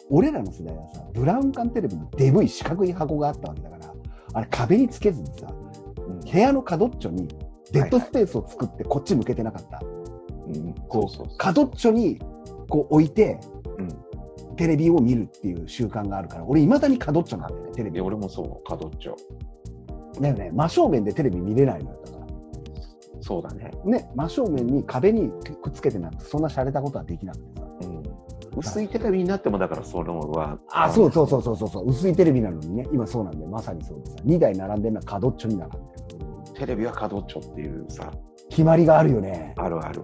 俺らの世代はさ、ブラウン管テレビのデブい四角い箱があったわけだから、あれ壁につけずにさ、うん部屋の角っちょにデッドスペースを作ってこっち向けてなかった。うん、そうそうそう。角っちょにこう置いて、うんテレビを見るっていう習慣があるから、俺、いまだに角っちょなんだよね、テレビで、。俺もそう、角っちょ。だよね、真正面でテレビ見れないのよ、だから。そうだね。ね、真正面に壁にくっつけてなんて、そんな洒落たことはできなくて。薄いテレビになっても、だからそのは。あ、そうそうそうそうそうそう、薄いテレビなのにね、今そうなんで、まさにそうでさ、2台並んでるのは角っちょに並んでる。テレビは角っちょっていうさ、決まりがあるよね。あるある。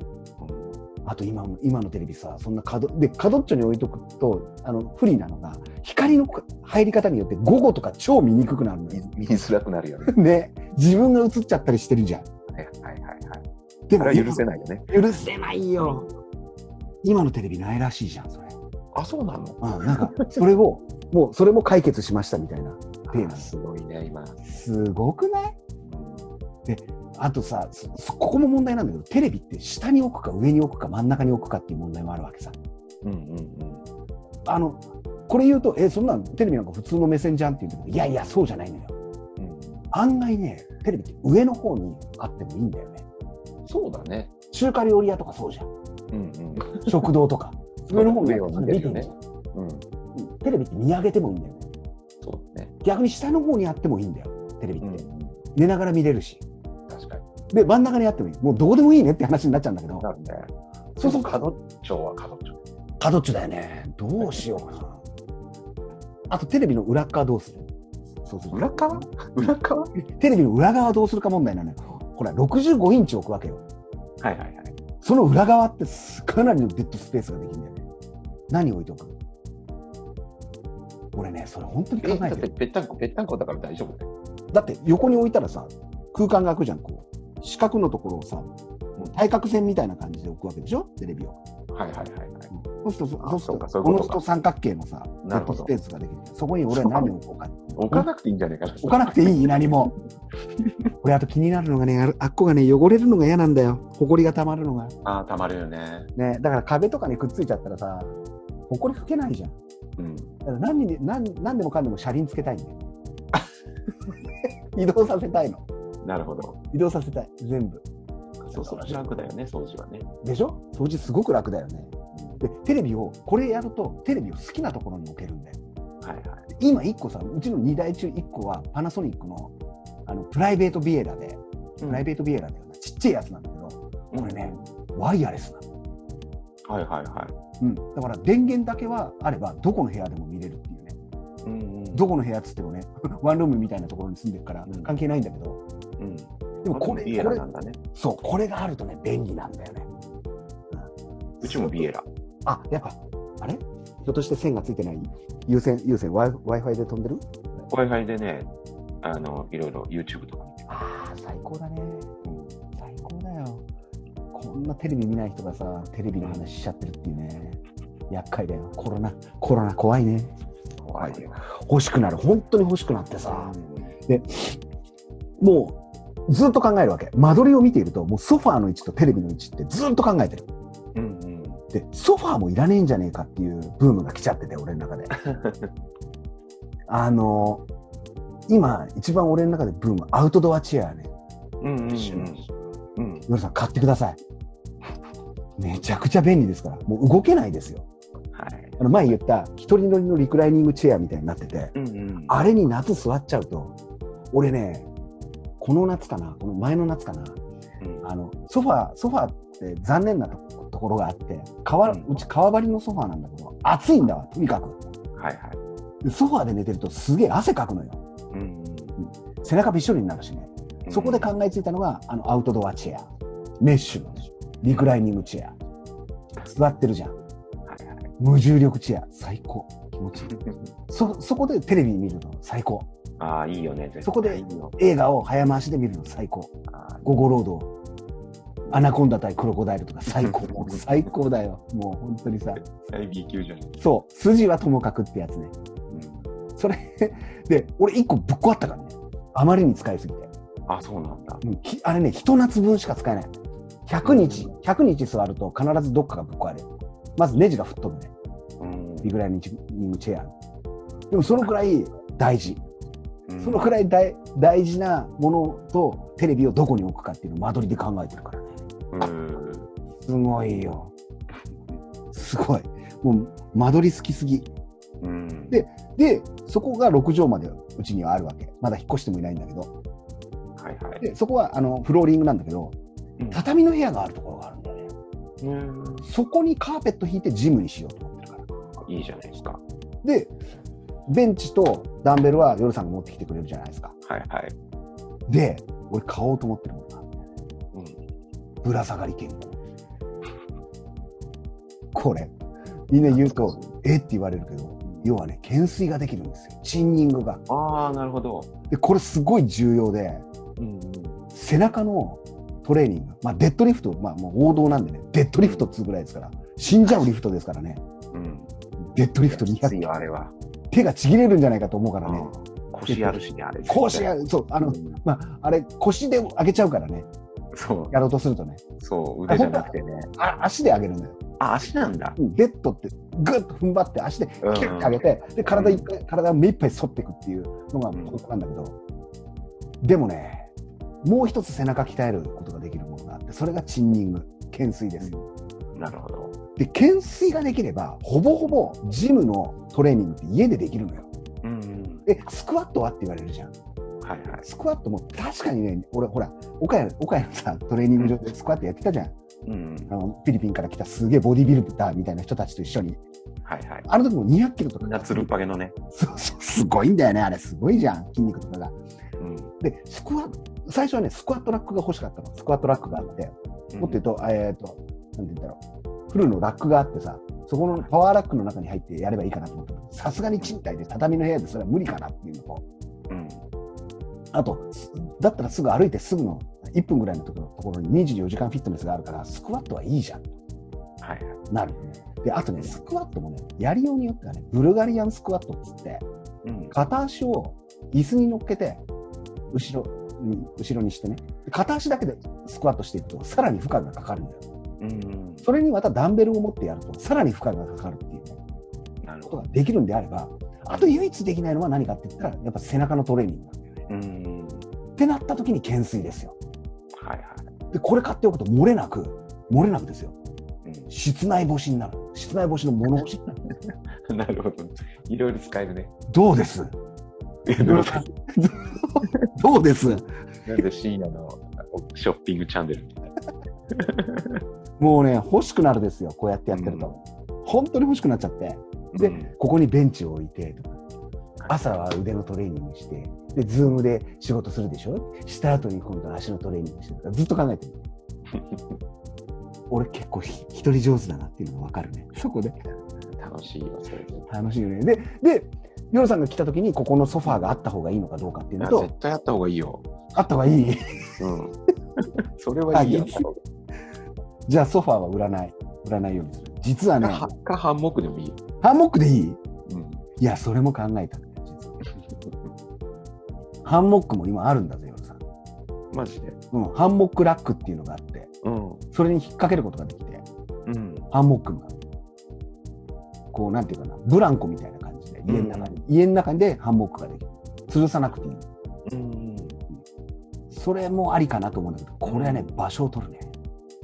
あと今の今のテレビさ、そんな角、で、角っちょに置いとくと、あの、不利なのが、光の入り方によって午後とか超見にくくなるの見よ。見づらくなるよね。ね、自分が映っちゃったりしてるじゃん。はいはいはいはい。でこれは許せないよね。許せないよ。今のテレビないらしいじゃん、それ。あ、そうなの？うん、なんか、それを、もう、それも解決しましたみたいな。テーマあすごいね、今。すごくない？あとさここも問題なんだけど、テレビって下に置くか上に置くか真ん中に置くかっていう問題もあるわけさ。うんうんうん。あの、これ言うと、え、そんなんテレビなんか普通の目線じゃんって言うけど、いやいや、そうじゃないのよ。うん案外ね、テレビって上の方にあってもいいんだよね。そうだね。中華料理屋とかそうじゃん。うんうん。食堂とか。上の方にあってねうん。テレビって見上げてもいいんだよね。そうだね。逆に下の方にあってもいいんだよ、テレビって。うんうん。寝ながら見れるし。確かに。で、真ん中にあってもいい。もうどうでもいいねって話になっちゃうんだけど、なんで。そうそう、角っちょは角っちょ。角っちょだよね。どうしようかな。あとテレビの裏っ側どうする？そうすると裏側？裏側？テレビの裏側どうするか問題なのよ。ほら、65インチ置くわけよ。はいはいはい。その裏側ってすかなりのデッドスペースができるんだよね。何置いとく？俺ね、それ本当に考え、だってる。ぺったんこ、ぺったんこだから大丈夫だよ。だって横に置いたらさ、空間が空くじゃん、こう。四角のところをさ、もう対角線みたいな感じで置くわけでしょ？テレビを。はいはいはいはい。そうすると、あそうすると、このずと三角形のさ、デッドスペースができる。そこに俺は何を置こうか。置かなくていいんじゃないかな。置かなくていい何も。俺、あと気になるのがね、あっこがね、汚れるのが嫌なんだよ。埃が溜まるのが。ああ、たまるよね。ね、だから壁とかにくっついちゃったらさ、埃拭けないじゃん。うん。だから何に何何でもかんでも車輪つけたいんだよ。移動させたいの。なるほど。移動させたい。全部。そうそう。楽だよね、掃除はね。でしょ？掃除すごく楽だよね。で、テレビを、これやると、テレビを好きなところに置けるんだよ。はいはい。今1個さ、うちの2台中1個はパナソニックのあのプライベートビエラで、プライベートビエラだよな、ちっちゃいやつなんだけど、これね、ワイヤレスなの。はいはいはい。うん。だから電源だけはあれば、どこの部屋でも見れるっていうね。うんうん。どこの部屋っつってもね、ワンルームみたいなところに住んでるからうん関係ないんだけど、うん。でもこれ、ビエこれラなんだね。そう、これがあるとね、便利なんだよね。うちもビエラ。あ、やっぱ、あれ？ひょっとして線がついてない？有線、有線、Wi- Wi-Fi で飛んでる？Wi-Fi でね、あの、いろいろ YouTube とか見てああ、最高だね。最高だよ。こんなテレビ見ない人がさ、テレビの話しちゃってるっていうね。厄介だよ。コロナ、コロナ怖いね。怖いよ。欲しくなる。本当に欲しくなってさ。もう、ずっと考えるわけ。間取りを見ていると、もうソファーの位置とテレビの位置ってずっと考えてる。で、ソファーもいらねえんじゃねえかっていうブームが来ちゃってて、俺の中で。あの、今、一番俺の中でブーム、アウトドアチェアね。うんうんうん。うん。夜さん買ってください。めちゃくちゃ便利ですから。もう動けないですよ。はい。あの前言った一人乗りのリクライニングチェアみたいになってて、うんうん。あれに夏座っちゃうと、俺ね、この夏かな、この前の夏かな、うんあの、ソファー、ソファーって残念なとところがあって、革、うんうち革張りのソファーなんだけど、暑いんだわ、とにかく。はいはい。でソファーで寝てるとすげえ汗かくのよ。うん背中びっしょりになるしね。うん。そこで考えついたのが、あの、アウトドアチェア。メッシュのリクライニングチェア。座ってるじゃん。はいはい。無重力チェア。最高。気持ちいい。そ、そこでテレビ見るの最高。ああ、いいよね。そこで。映画を早回しで見るの最高。あゴゴロード。アナコンダ対クロコダイルとか 最高。最高だよ。もう本当にさ。ー最 B 級じゃん。そう。筋はともかくってやつね。うん。それ で、俺一個ぶっ壊ったからね。あまりに使いすぎて。あ、そうなんだ。うんきあれね、一夏分しか使えない。100日、100日座ると必ずどっかがぶっ壊れる。まずネジが吹っ飛ぶね。うん。リグライニングチェア。でもそのくらい大事。うんそのくらい大大事なものとテレビをどこに置くかっていうのを間取りで考えてるから。すごいよ。すごい。もう間取り好きすぎ。うん。でで、そこが6畳までうちにはあるわけ。まだ引っ越してもいないんだけど。はいはい。で、そこはあのフローリングなんだけど、うん畳の部屋があるところがあるんだよね。うん。そこにカーペット引いてジムにしようと思ってるから。いいじゃないですか。で、ベンチとダンベルは夜さんが持ってきてくれるじゃないですか。はいはい。で、俺買おうと思ってる。ぶら下がり健康。これ、みんな言うと、えって言われるけど、要はね、懸垂ができるんですよ。チンニングが。ああ、なるほど。で、これすごい重要で、うん。背中のトレーニング、まあ、デッドリフト、まあ、もう王道なんでね、デッドリフトっつうぐらいですから、死んじゃうリフトですからね、うん。デッドリフト200きついよ、あれは。手がちぎれるんじゃないかと思うからね、うん腰やるしね、あれ。腰や、そう、あの、まあ、あれ、腰で上げちゃうからね、そう、やろうとするとね、そう、腕じゃなくてね。あ足で上げるんだよ。あ、足なんだ。うんベッドってグッと踏ん張って足でキュッて上げて、で体いっぱい体を目いっぱい反っていくっていうのがポイントなんだけど、でもねもう一つ背中鍛えることができるものがあってそれがチンニング懸垂ですよなるほど。で懸垂ができればほぼほぼジムのトレーニングって家でできるのようんうん。えスクワットはって言われるじゃんはいはい。スクワットも確かにね俺ほら岡谷岡谷のさトレーニング場でスクワットやってたじゃんうん。あのフィリピンから来たすげえボディビルダーみたいな人たちと一緒にはいはい。あの時も200キロとか夏るっぱげのね。そうそう、すごいんだよね、あれ、すごいじゃん、筋肉とかが。うん。で、スクワット、最初はね、スクワットラックが欲しかったの。スクワットラックがあって、もっと言うと、えっ、と、なんて言うんだろう、フルのラックがあってさ、そこのパワーラックの中に入ってやればいいかなと思ったのさすがに賃貸で畳の部屋でそれは無理かなっていうのと、うん。あと、すだったらすぐ歩いてすぐの1分ぐらいのところところに24時間フィットネスがあるから、スクワットはいいじゃん、はいはい。なるよね。で、あとね、スクワットもね、やりようによってはね、ブルガリアンスクワットっつって、うん。片足を椅子に乗っけて、後ろに、後ろにしてね。で片足だけでスクワットしていくと、さらに負荷がかかるんだよ。うん。それにまたダンベルを持ってやると、さらに負荷がかかるっていうね。ことができるんであれば、あと唯一できないのは何かって言ったら、やっぱ背中のトレーニングなんだよね。うん。ってなった時に懸垂ですよ。はいはで、これ買っておくと漏れなく、漏れなくですよ。い。うん室内干しになる。室内干しの物干しになる。なるほど。いろいろ使えるね。どうです？えどうぞどうです？なんで深夜のショッピングチャンネル？もうね、欲しくなるですよ。こうやってやってると。本当に欲しくなっちゃって。で、うんここにベンチを置いてとか、朝は腕のトレーニングして、で、 Zoom で仕事するでしょ？した後に今度足のトレーニングしてとか、ずっと考えてる。俺結構ひ一人上手だなっていうのがわかるね。そこで。楽しいわ、それで。楽しいよね。で、で、ヨロさんが来た時にここのソファーがあった方がいいのかどうかっていうのと、絶対やった方がいいよ。あった方がいい？うん。それはいいやあいいじゃあソファーは売らない。売らないようにする。実はね、かかハンモックでもいいよ。ハンモックでいい？うん。いや、それも考えた。ハンモックも今あるんだぜ、ヨロさん。マジで？うん、ハンモックラックっていうのがあって、うん。それに引っ掛けることができて、うん。ハンモックが。こう、なんていうかな、ブランコみたいな感じで、家の中に、家の中でハンモックができる。吊るさなくていい。うん。それもありかなと思うんだけど、これはね、場所を取るね。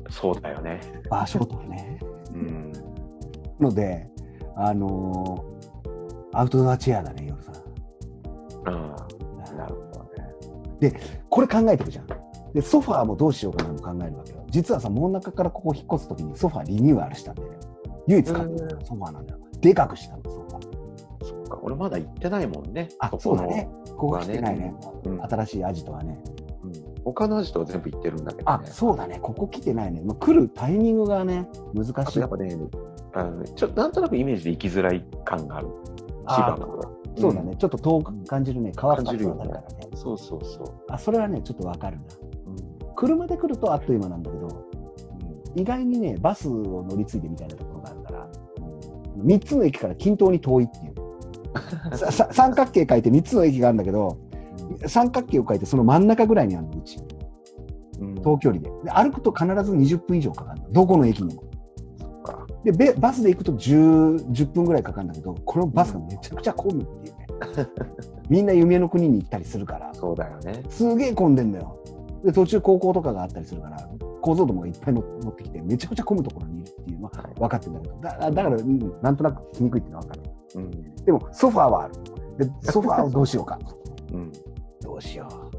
そうだよね。場所を取るね。うん。ので、あのーアウトドアチェアだね、夜さん。ああ、なるほどね。これ考えてるじゃん。で、ソファーもどうしようかなも考えるわけよ。実はさ、真ん中からここ引っ越すときにソファーリニューアルしたんだよね。唯一買ったソファーなんだよ。でかくしたの、ソファー。そっか。俺まだ行ってないもんね。あ、このそうだね。ここ来てないね。うん。新しいアジトはね。うん他のアジトは全部行ってるんだけどあね。、そうだね。ここ来てないね。まあ、来るタイミングがね、難しいあとやっ。ぱね、あのちょなんとなくイメージで行きづらい感がある。千葉あの方そうだね。ちょっと遠く感じるね。川二つ感じるからね。そうそうそう。あ、それはね、ちょっとわかるな。うん車で来るとあっという間なんだけど、意外にね、バスを乗り継いでみたいなところがあるから、3つの駅から均等に遠いっていう。三角形書いて3つの駅があるんだけど、三角形を書いてその真ん中ぐらいにあるの、うち。うん。遠距離で。で歩くと必ず20分以上かかるの。どこの駅にも。で、べバスで行くと 10, 10分ぐらいかかるんだけど、このバスがめちゃくちゃ混む。みんな夢の国に行ったりするから、そうだよね。すげえ混んでんだよ。で、途中高校とかがあったりするから、構造どもがいっぱい乗乗ってきて、めちゃくちゃ混むところにいるっていうのははい分かってるんだけど、だだから、うん、なんとなく来にくいっていうのは分かる。うん。でも、ソファーはある。で、ソファーをどうしようか。うん。どうしよう。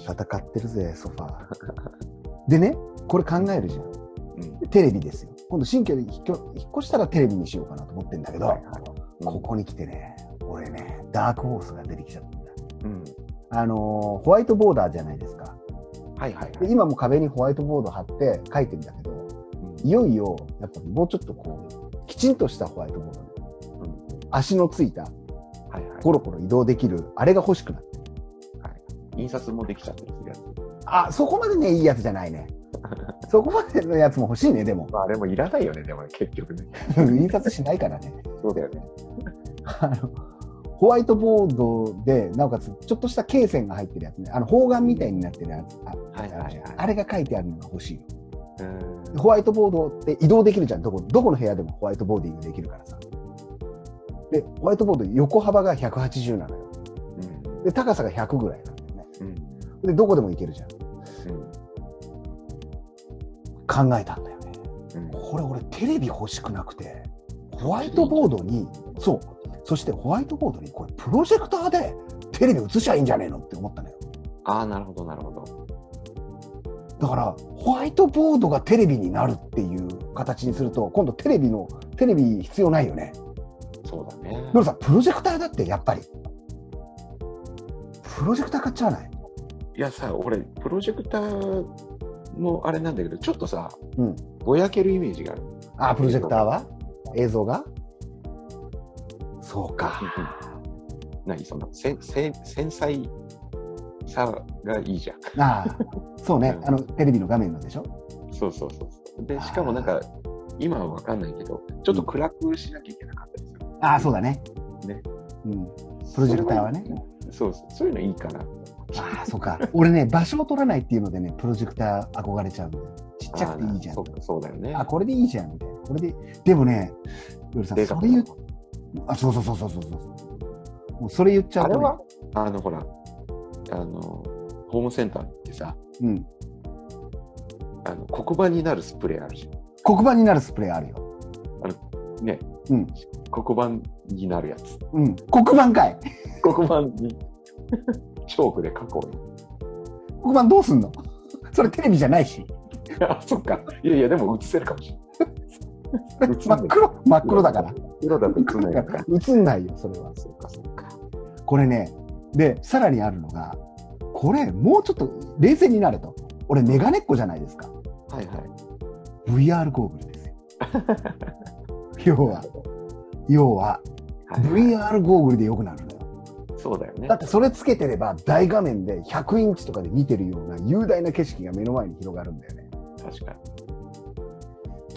戦ってるぜ、ソファー。でね、これ考えるじゃん。うん。テレビですよ。今度新居に引っ越引っ越したらテレビにしようかなと思ってんだけど、はいはいここに来てね、俺ね、ダークホースが出てきちゃったんだ。うん。あのーホワイトボーダーじゃないですか。はいはいはい。で今も壁にホワイトボード貼って書いてんだけど、いよいよ、やっぱもうちょっとこう、きちんとしたホワイトボード、うん足のついた、はいはい。コロコロ移動できる、あれが欲しくなって。印刷もできちゃってるやつ。あ、そこまでね、いいやつじゃないね。そこまでのやつも欲しいね、でも。まあ、あれもいらないよね、でも結局ね。印刷しないからね。そうだよね。あのホワイトボードで、なおかつ、ちょっとした罫線が入ってるやつね。あの、方眼みたいになってるやつ。あはいはいはいあれが書いてあるのが欲しいよ。うん。ホワイトボードって移動できるじゃん。どこ、どこの部屋でもホワイトボーディングできるからさ。で、ホワイトボード横幅が180なのよ。うん。で、高さが100ぐらいなんだよね。うん。で、どこでも行けるじゃん。うん。考えたんだよね。うん。これ俺テレビ欲しくなくて、ホワイトボードに、そう。そしてホワイトボードにこれプロジェクターでテレビ映しゃいいんじゃねえのって思ったのよ。ああ、なるほど、なるほど。だから、ホワイトボードがテレビになるっていう形にすると、今度テレビの、テレビ必要ないよね。そうだね。でもさ、プロジェクターだってやっぱり。プロジェクター買っちゃわない？いやさ、俺、プロジェクターもあれなんだけど、ちょっとさ、うん。ぼやけるイメージがある。あ、プロジェクターは？映像が？そうか。何その、せせ繊細さがいいじゃん。ああ、そうね。あの、テレビの画面のでしょ？そうそうそう。で、しかもなんか、今はわかんないけど、ちょっと暗くしなきゃいけなかったりする。ああ、そうだね。ね。うん。プロジェクターはね。そうそう、そういうのいいかな。ああ、そうか。俺ね、場所を取らないっていうのでね、プロジェクター憧れちゃうんだよ。ちっちゃくていいじゃん。そうか、そうだよね。あ、これでいいじゃん、みたいな。これで、でもね、ヨルさん、それ言う、あ、そうそうそうそうそうそう。もうそれ言っちゃうと、ね、あれはあの、ほら、あの、ホームセンターってさ、うん。あの黒板になるスプレーあるじ黒板になるスプレーあるよ。ゃん。ね。うん。黒板になるやつ。うん。黒板かい。黒板に チョークで書こうよ。黒板どうすんの？それテレビじゃないし。あ、そっか。いやいや、でも映せるかもしれない。真っ黒、真っ黒だから。黒だと映んないのか。映んないよ、それは。そっか、そっか。これね、で、さらにあるのが、これ、もうちょっと冷静になれと。俺、メガネっ子じゃないですか。はいはい。VR ゴーグルですよ。要は、要は、はい VR ゴーグルで良くなるのよ。そうだよねだっ。てそれつけてれば大画面で100インチとかで見てるような雄大な景色が目の前に広がるんだよね。確か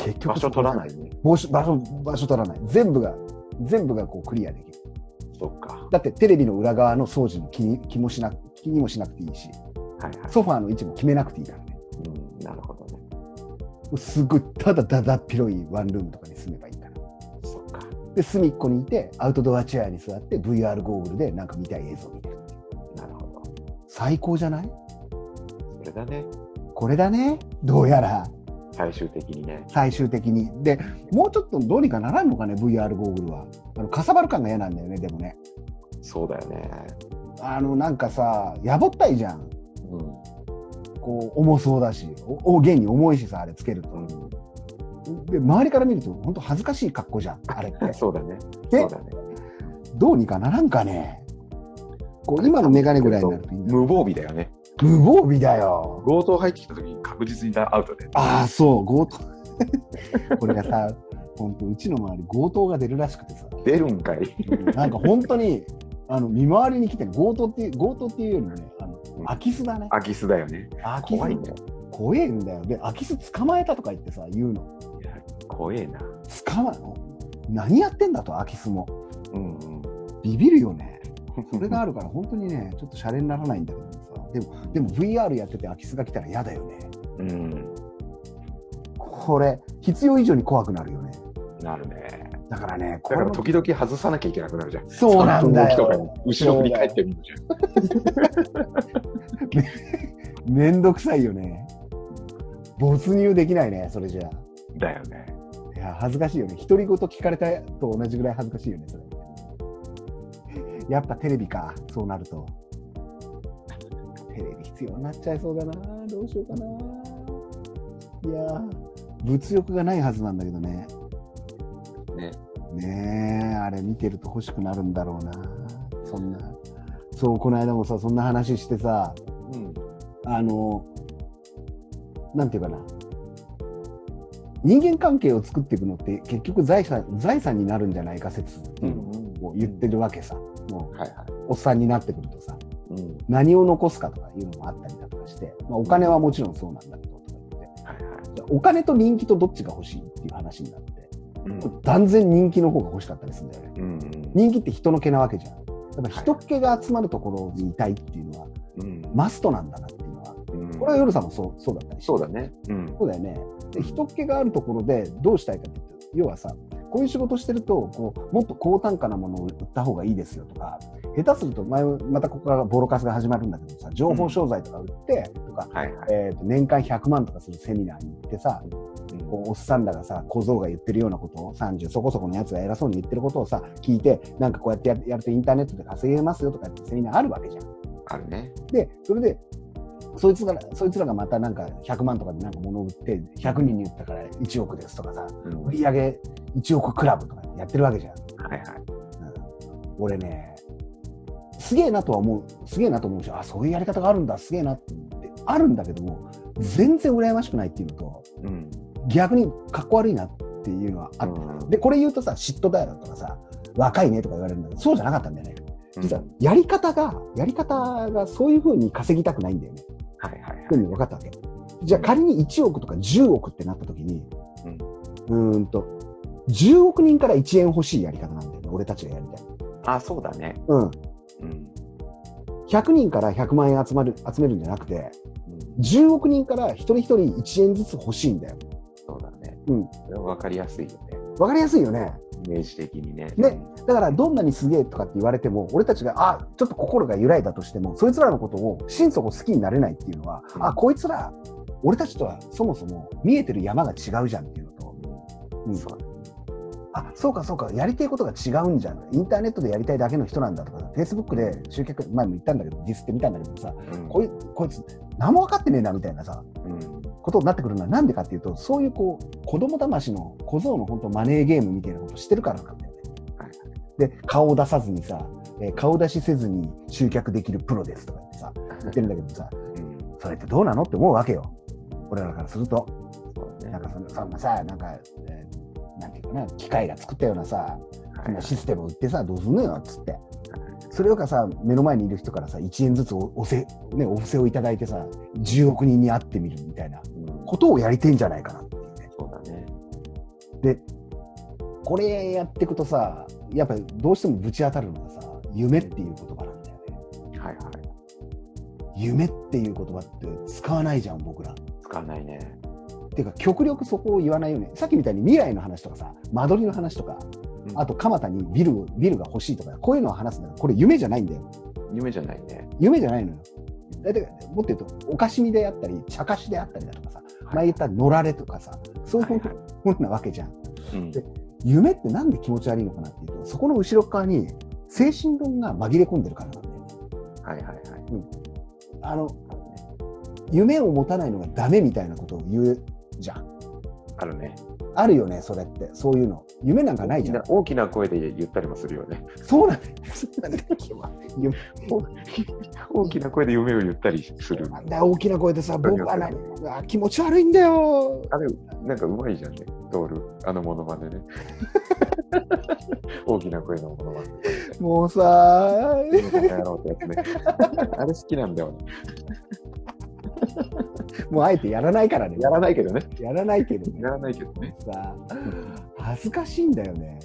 結に。場所取らないね。場所場所場所取らない。全部が、全部がこうクリアできる。そっか。だってテレビの裏側の掃除も気に気もしな気にもしなくていいし、はいはい。ソファーの位置も決めなくていいからね。うん、なるほどね。すごい、ただだだっ広いワンルームとかに住めばいいから。そっか。で、隅っこにいて、アウトドアチェアに座って、VR ゴーグルでなんか見たい映像を見てる。なるほど。最高じゃない？それだね。これだね？どうやら、最終的にね。最終的に。で、もうちょっとどうにかならんのかね、VR ゴーグルは。あの、かさばる感が嫌なんだよね、でもね。そうだよね。あの、なんかさ、やぼったいじゃん。うん。こう、重そうだし、お、お現に重いしさ、あれつけると。で、周りから見ると、本当恥ずかしい格好じゃん、あれっうん。て。そうだね。でそうだね。どうにかならんかね。こう、今のメガネぐらいになると無防備だよね。無防備だよ。強盗入ってきた時に確実にアウトで。ああ、そう、強盗。これがさ、本当うちの周り強盗が出るらしくてさ、出るんかい？なんか本当に、あの、見回りに来てる強盗っていう、強盗っていうよりもね、あの、空き巣だね。空き巣だよね。空き巣怖いね。怖えんだよ。で、空き巣捕まえたとか言ってさ、言うの。いや怖えな。捕まえの何やってんだと、空き巣も。うんうん。ビビるよね。それがあるから、本当にね、ちょっとシャレにならないんだけどさ。でも、でも VR やってて空き巣が来たら嫌だよね。うん。これ、必要以上に怖くなるよね。なるね。だからね、これだから時々外さなきゃいけなくなるじゃん。そうなんだ3分おきとかによ。後ろ振り返ってみるじゃん。めんどくさいよね。没入できないね、それじゃあ。だよね。いや、恥ずかしいよね。独り言聞かれたと同じぐらい恥ずかしいよね、それ。やっぱテレビか、そうなると。テレビ必要になっちゃいそうだな。どうしようかな。いやー、物欲がないはずなんだけどね。ね。ねえ、あれ見てると欲しくなるんだろうな。そんな。そう、この間もさ、そんな話してさ、うん。あの、なんていうかな。人間関係を作っていくのって結局財産財産になるんじゃないか説っていうのを言ってるわけさ。もうはいはい。おっさんになってくるとさ、うん。何を残すかとかいうのもあったりだとかして、まあ、お金はもちろんそうなんだけど、とか言ってお金と人気とどっちが欲しいっていう話になって、うん。断然人気の方が欲しかったりするんだよね。うん。人気って人の毛なわけじゃん。やっぱ人っ気が集まるところにいたいっていうのは、うん。マストなんだなっていうのは、うんこれは夜さんもそうそうだったりしてそうだね。うん。そうだよね。で、人っ気があるところでどうしたいかっていうと、要はさ、こういう仕事してると、こう、もっと高単価なものを売った方がいいですよとか、下手すると、前、またここからボロカスが始まるんだけどさ、情報商材とか売って、とか、はいはい。えっ、と、年間100万とかするセミナーに行ってさ、こうおっさんらがさ、小僧が言ってるようなことを、30そこそこのやつが偉そうに言ってることをさ、聞いて、なんかこうやってややるとインターネットで稼げますよとかってセミナーあるわけじゃん。あるね。で、それで、そいつが、そいつらがまたなんか100万とかでなんか物を売って、100人に売ったから1億ですとかさ、うん。売り上げ1億クラブとかやってるわけじゃん。はいはい。うん、俺ね、すげえなとは思う、すげえなと思うし、あ、そういうやり方があるんだ、すげえなってあるんだけども、全然羨ましくないっていうのと、うん。逆にかっこ悪いなっていうのはあって、うんで、これ言うとさ、嫉妬だよとかさ、若いねとか言われるんだけど、そうじゃなかったんだよね。実は、やり方が、やり方がそういう風に稼ぎたくないんだよね。はいはいはい。ふうに分かったわけ。じゃあ仮に1億とか10億ってなった時に、うーんと、10億人から1円欲しいやり方なんだよね。俺たちがやりたい。あ、そうだね。うん。うん。100人から100万円集まる、集めるんじゃなくて、10億人から一人一人1円ずつ欲しいんだよ。そうだね。うん。分かりやすいよね。わかりやすいよね。イメージ的にね。ねだからどんなにすげえとかって言われても、俺たちが、あ、ちょっと心が揺らいだとしても、そいつらのことを心底好きになれないっていうのは、うんあ、こいつら、俺たちとはそもそも見えてる山が違うじゃんっていうのと、うんそうあ、そうかそうか、やりたいことが違うんじゃん。インターネットでやりたいだけの人なんだとか、Facebook で集客、前も言ったんだけど、ディスってみたんだけどさ、うんこいこいつ、何も分かってねえなみたいなさ、うん。ことになってくるのはなんでかっていうと、そういうこう、子供騙しの小僧の本当マネーゲームみたいなことしてるからなんだよね。はいで、顔を出さずにさ、えー顔出しせずに集客できるプロですとか言ってさ、言ってるんだけどさ、うん。それってどうなの？って思うわけよ。俺らからすると。なんかそんそんなさ、なんか、えーなんていうかな、機械が作ったようなさ、システムを売ってさ、どうすんのよっつって。それよかさ、目の前にいる人からさ、1円ずつおおせ、ね、お布施をいただいてさ、10億人に会ってみるみたいなうんことをやりてんじゃないかなっていうね。そうだね。で、これやっていくとさ、やっぱりどうしてもぶち当たるのがさ、夢っていう言葉なんだよね。はいはい。夢っていう言葉って使わないじゃん、僕ら。使わないね。っていうか、極力そこを言わないよね。さっきみたいに未来の話とかさ、間取りの話とか、うんあと、蒲田にビルをビルが欲しいとか、こういうのを話すんだこれ夢じゃないんだよ。夢じゃないね。夢じゃないのよ。だってもっと言うと、おかしみであったり、茶化しであったりだとかさ、前言ったのられとかさ、そういうもはいはいのなわけじゃん。うんで夢ってなんで気持ち悪いのかなっていうと、そこの後ろ側に精神論が紛れ込んでるからなんだよね。はいはいはい。あの、夢を持たないのがダメみたいなことを言うじゃん。あるね。あるよね、それって。そういうの。夢なんかないじゃん。大きな声で言ったりもするよね。そうなんだよ。そうなんだよ夢大きな声で夢を言ったりする。なんだよ大きな声でさ、僕は何あ気持ち悪いんだよ。あれ、なんかうまいじゃんね、ドール。あのモノマネね。大きな声のモノマネ。もうさ、この野郎ってやつね。あれ好きなんだよね。もうあえてやらないからね。やらないけどね。やらないけどね。やらないけどね。さ、恥ずかしいんだよね。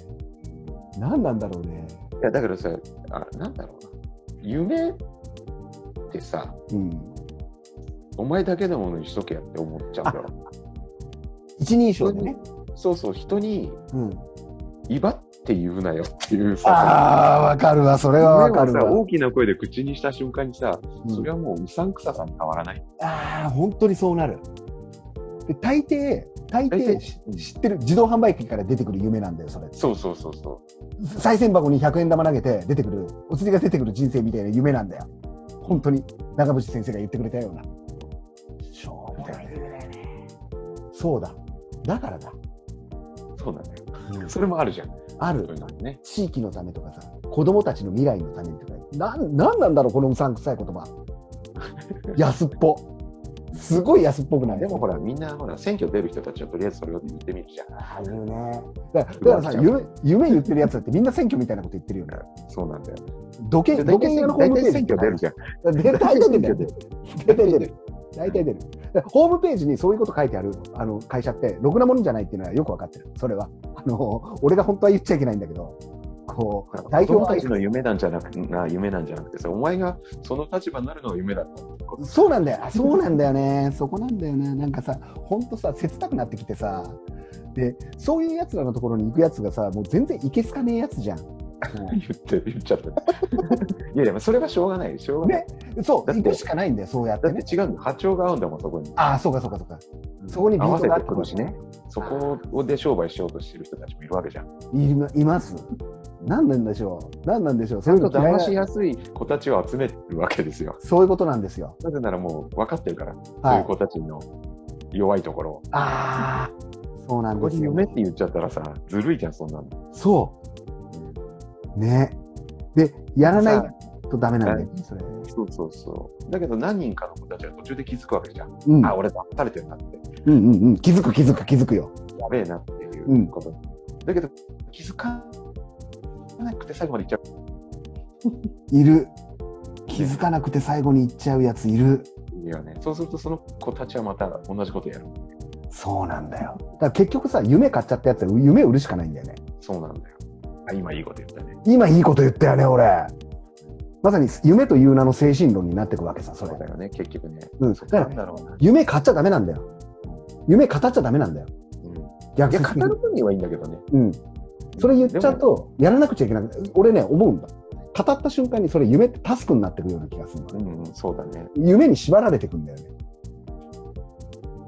何なんだろうね。いや、だからさ、あなんだろうな。夢ってさ、うん。お前だけのものにしとけやって思っちゃうんだよ。一人称でね。そうそう、人にうん。威張って言うなよっていうさ。ああ、わかるわ。それはわかるわ。大きな声で口にした瞬間にさ、うんそれはもううさんくささに変わらない。ああ、本当にそうなる。で大抵、大大抵知ってる自動販売機から出てくる夢なんだよ、それ。そうそうそうそ賽銭箱に100円玉投げて出てくる、お釣りが出てくる人生みたいな夢なんだよ。本当に。長渕先生が言ってくれたような。しょうもない夢だよね。そうだ。だからだ。う。そうなんだよ。それもあるじゃん。ある。地域のためとかさ、子供たちの未来のためにとか、なん、なんなんだろう、このうさんくさい言葉。安っぽ。すごい安っぽくない？でもほら、みんなほら、選挙出る人たちはとりあえずそれを言ってみるじゃん。ああいうね。だからだからさ、夢、夢言ってるやつだってみんな選挙みたいなこと言ってるよね。そうなんだよね。土建、土建屋のホームページ。選挙出るじゃん。大体出る。出る大体出る。大体出る。ホームページにそういうこと書いてあるあの会社って、ろくなものじゃないっていうのはよくわかってる。それは。あの、俺が本当は言っちゃいけないんだけど、こう、代表たちの夢なんじゃなくな夢なんじゃなくてさ、お前がその立場になるのが夢だったそうなんだよ。あそうなんだよね。そこなんだよね。なんかさ、ほんとさ、切なくなってきてさ、で、そういう奴らのところに行くやつがさ、もう全然いけすかねえやつじゃん。も言って、言っちゃった。い やいや、それはしょうがない。しょうがない。ねうそう、だって行くしかないんだよ、そうやってね。だって違うんだ。波長が合うんだもん、そこに。ああ、そうかそうかそうか。そこにビートがあ合わせてってくるしね。そこで商売しようとしてる人たちもいるわけじゃん。いまいます。何なんでしょう。何なんでしょう。そういうの騙しやすい子たちを集めてるわけですよ。そういうことなんですよ。なぜならもう分かってるから、そうはいいう子たちの弱いところを。ああ、そうなんここですよ。に夢って言っちゃったらさ、ずるいじゃん、そんなの。そう。ね。で、やらないとダメなんだよね、それ。そうそうそう。だけど何人かの子たちは途中で気づくわけじゃん。うん。あ、俺騙されてるなって。うんうんうん。気づく気づく気づくよ。やべえなっていうこと。だけど、気づかなくて最後までいっちゃ いる。気づかなくて最後に行っちゃうやついる。うよね。そうするとその子たちはまた同じことやる。そうなんだよ。だから結局さ、夢買っちゃったやつは夢を売るしかないんだよね。そうなんだよ。あ、今いいこと言ったね。今いいこと言ったよね、俺。まさに夢という名の精神論になってくわけさ、それそう。だよね、結局ね。うん。そだから。夢買っちゃダメなんだよ。夢語っちゃダメなんだよ。うん、い逆や、語る分にはいいんだけどね。うん。それ言っちゃうと、やらなくちゃいけなく俺ね、思うんだ。語った瞬間にそれ夢ってタスクになってくるような気がするのね。うん、うん、そうだね。夢に縛られてくんだよね。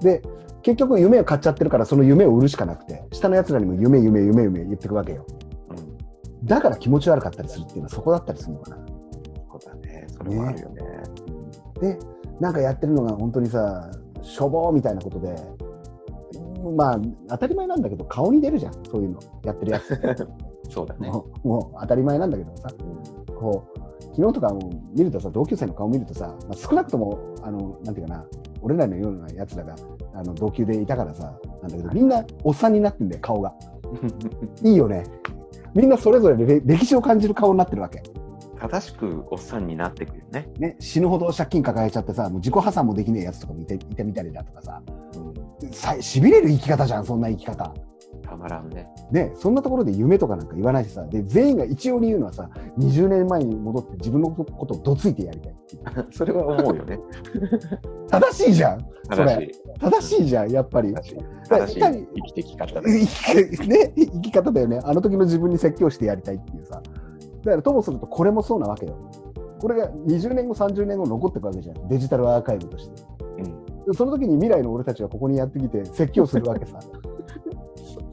で、結局夢を買っちゃってるからその夢を売るしかなくて、下の奴らにも夢夢夢夢言ってくわけよ。うん。だから気持ち悪かったりするっていうのはそこだったりするのかな。そうだね。それもあるよね。で、なんかやってるのが本当にさ、しょぼーみたいなことで、まあ、当たり前なんだけど、顔に出るじゃん、そういうの、やってるやつ。そうだね。もうもう当たり前なんだけどさ、うんこう、昨日とかも見るとさ、同級生の顔見るとさ、まあ、少なくとも、あの、なんていうかな、俺らのようなやつらが、あの、同級でいたからさ、なんだけど、みんなおっさんになってんだよ、顔が。いいよね。みんなそれぞれれ歴史を感じる顔になってるわけ。正しくおっさんになってくるよね。ね、死ぬほど借金抱えちゃってさ、もう自己破産もできねえやつとかもいていてみたりだとかさ、うん、さしびれる生き方じゃん、そんな生き方。たまらんね。ね、そんなところで夢とかなんか言わないしさ、で、全員が一様に言うのはさ、20年前に戻って自分のことをどついてやりたいっていう。それは思うよね。正しいじゃんそれ。正しい。正しいじゃん、やっぱり。正しい。生きてき方だ生きね、生き方だよね。あの時の自分に説教してやりたいっていうさ。だからともするとこれもそうなわけよ。これが20年後、30年後残ってくわけじゃん。デジタルアーカイブとして。うん。でその時に未来の俺たちがここにやってきて説教するわけさ。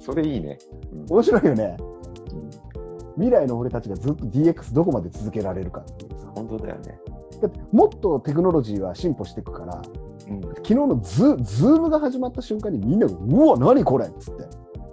そそれいいね。うん面白いよね。うん未来の俺たちがずっと DX どこまで続けられるかっていうさ。本当だよね。だってもっとテクノロジーは進歩していくから、うん。昨日のズ Zoom が始まった瞬間にみんなが、うわ、何これっつって。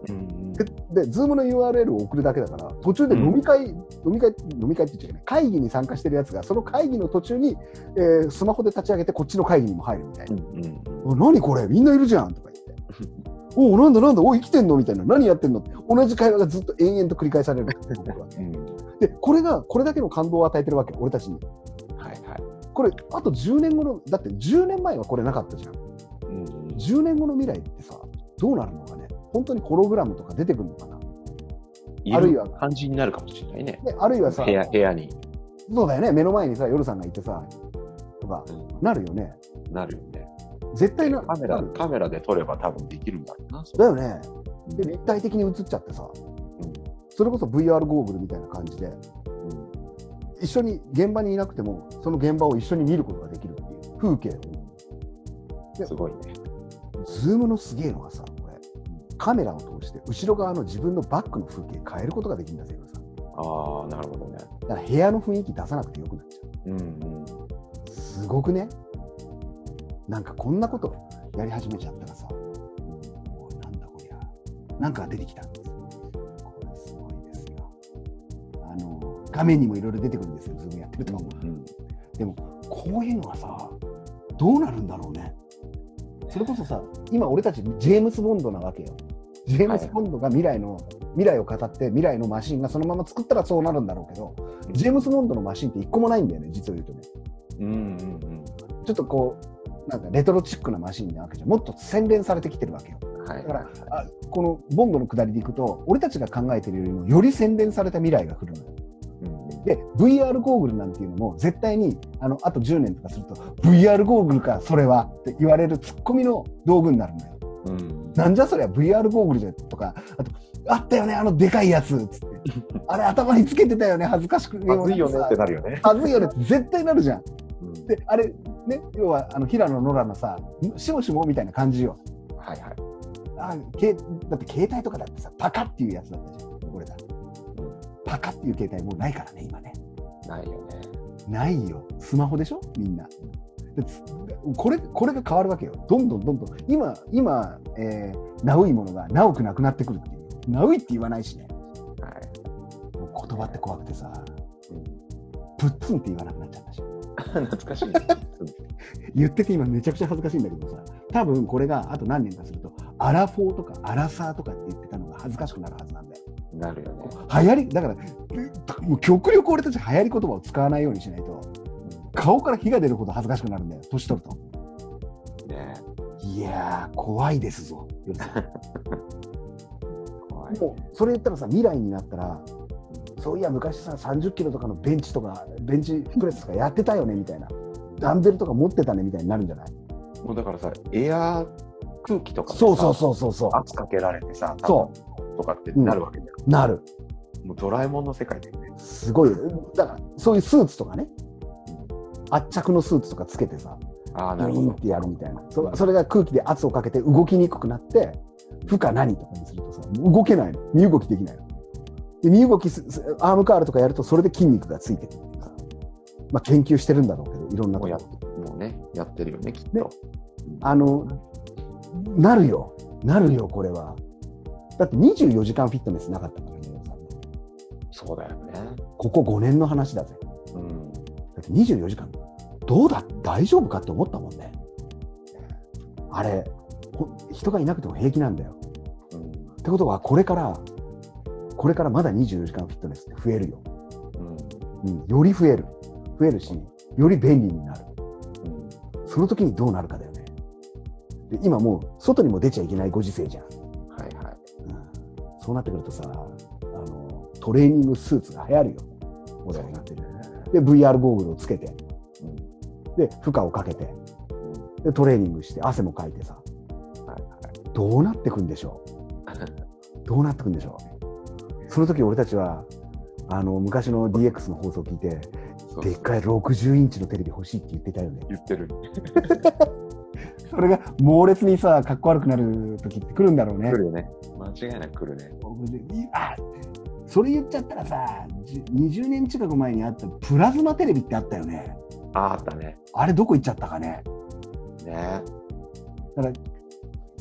うんで、で Zoom の URL を送るだけだから、途中で飲み会、飲み会、飲み会って言っちゃいけない。会議に参加してるやつが、その会議の途中に、えースマホで立ち上げて、こっちの会議にも入るみたいな。うんうんお何これ？みんないるじゃんとか言って。おお、なんだなんだ、おい生きてんの？みたいな。何やってんの？って。同じ会話がずっと延々と繰り返される。うん。で、これが、これだけの感動を与えてるわけ、俺たちに。はいはい。これ、あと10年後の、だって10年前はこれなかったじゃん。うんうん。10年後の未来ってさ、どうなるのかね。本当にホログラムとか出てくるのかな。あるいは感じになるかもしれないね。で、あるいはさ部、屋部屋に、そうだよね、目の前にさ、夜さんがいてさ、とか、うんなるよね。なるよね。絶対な、カメラカメラで撮れば多分できるんだろうな。そだよね。れで、立体的に映っちゃってさ、うんそれこそ VR ゴーグルみたいな感じで、うん一緒に現場にいなくても、その現場を一緒に見ることができるっていう風景を。ですごいね。ズームのすげえのがさ、これ、カメラを通して、後ろ側の自分のバックの風景変えることができるんだぜ、今さ。ああ、なるほどね。だから部屋の雰囲気出さなくてよくなっちゃうんうん。う。すごくね？なんかこんなことやり始めちゃったらさ、なんだこりゃ。なんか出てきたんですよ。これすごいですよ。あの、画面にもいろいろ出てくるんですよ、ズームやってると。うんでも、こういうのはさ、どうなるんだろうね。それこそさ、今俺たちジェームズ・ボンドなわけよ。ジェームズ・ボンドが未来の、未来を語って未来のマシンがそのまま作ったらそうなるんだろうけど、ジェームズ・ボンドのマシンって一個もないんだよね、実を言うとね。うんうんちょっとこう、なんかレトロチックなマシンなわけじゃん。もっと洗練されてきてるわけよ。うん。はい。だから、あこのボンドの下りでいくと、俺たちが考えてるよりもより洗練された未来が来るのよ。で、VR ゴーグルなんていうのも、絶対に、あの、あと10年とかすると、VR ゴーグルか、それはって言われるツッコミの道具になるのよ。うんなんじゃそりゃ VR ゴーグルじゃとか、あと、あったよね、あのでかいやつつって。あれ頭につけてたよね、恥ずかしくまずいよねってなるよね。恥ずいよねって絶対なるじゃん。うんで、あれ、ね、要は、あの、平野ノラのさ、しもしもみたいな感じよ。はいはい。あけだって携帯とかだってさ、パカっていうやつだったじゃん、これだ。パカっていう携帯もうないからね、今ね。ないよね。ないよ。スマホでしょ？みんな。これ、これが変わるわけよ。どんどんどんどん。今、今、えー、ナウいものがナウくなくなってくるっていう。ナウいって言わないしね。はい。もう言葉って怖くてさ、うんプッツンって言わなくなっちゃったし。懐かしい。言ってて今めちゃくちゃ恥ずかしいんだけどさ、多分これがあと何年かすると、アラフォーとかアラサーとかって言ってたのが恥ずかしくなるはずなんだよ。なるよね。流行り、だから、えもう極力俺たち流行り言葉を使わないようにしないと、顔から火が出るほど恥ずかしくなるんだよ、年取ると。ねいやー、怖いですぞ。怖い。もう、それ言ったらさ、未来になったら、そういや、昔さ、30キロとかのベンチとか、ベンチプレスとかやってたよね、みたいな。ダンベルとか持ってたね、みたいになるんじゃない？もうだからさ、エアー空気とかそうそうそうそうそう。圧かけられてさ、そうとかってなるわけじゃん。なる。もうドラえもんの世界だよね。すごいよ。だから、そういうスーツとかね、圧着のスーツとかつけてさ、ああ、なるほど。ってやるみたいな。そそれが空気で圧をかけて動きにくくなって、負荷何とかにするとさ、動けないの。身動きできないの。で、身動きアームカールとかやると、それで筋肉がついてくる。まあ、研究してるんだろうけど、いろんなころ。もうね、やってるよね、きっねと。あの、なるよ。なるよ、これは。だって24時間フィットネスなかったからそうだよね。ここ5年の話だぜ。うん。だって24時間、どうだ大丈夫かって思ったもんね。あれ、ほ人がいなくても平気なんだよ。うん。ってことは、これから、これからまだ24時間フィットネスって増えるよ。うん。うん、より増える。増えるし、より便利になる。うん。その時にどうなるかだよね。で今もう、外にも出ちゃいけないご時世じゃん。はいはい。うんそうなってくるとさ、あのトレーニングスーツが流行るよ。俺はなってる。で、VR ゴーグルをつけて、うんで、負荷をかけて、で、トレーニングして、汗もかいてさ、はいはいどうなってくんでしょう どうなってくんでしょうその時俺たちは、あの、昔の DX の放送を聞いて、でっかい60インチのテレビ欲しいって言ってたよね。言ってる。それが猛烈にさ、かっこ悪くなる時って来るんだろうね来。るよね。間違いなく来るね。あそれ言っちゃったらさ、じ20年近く前にあったプラズマテレビってあったよね。ああ、あったね。あれどこ行っちゃったかね。ねだから、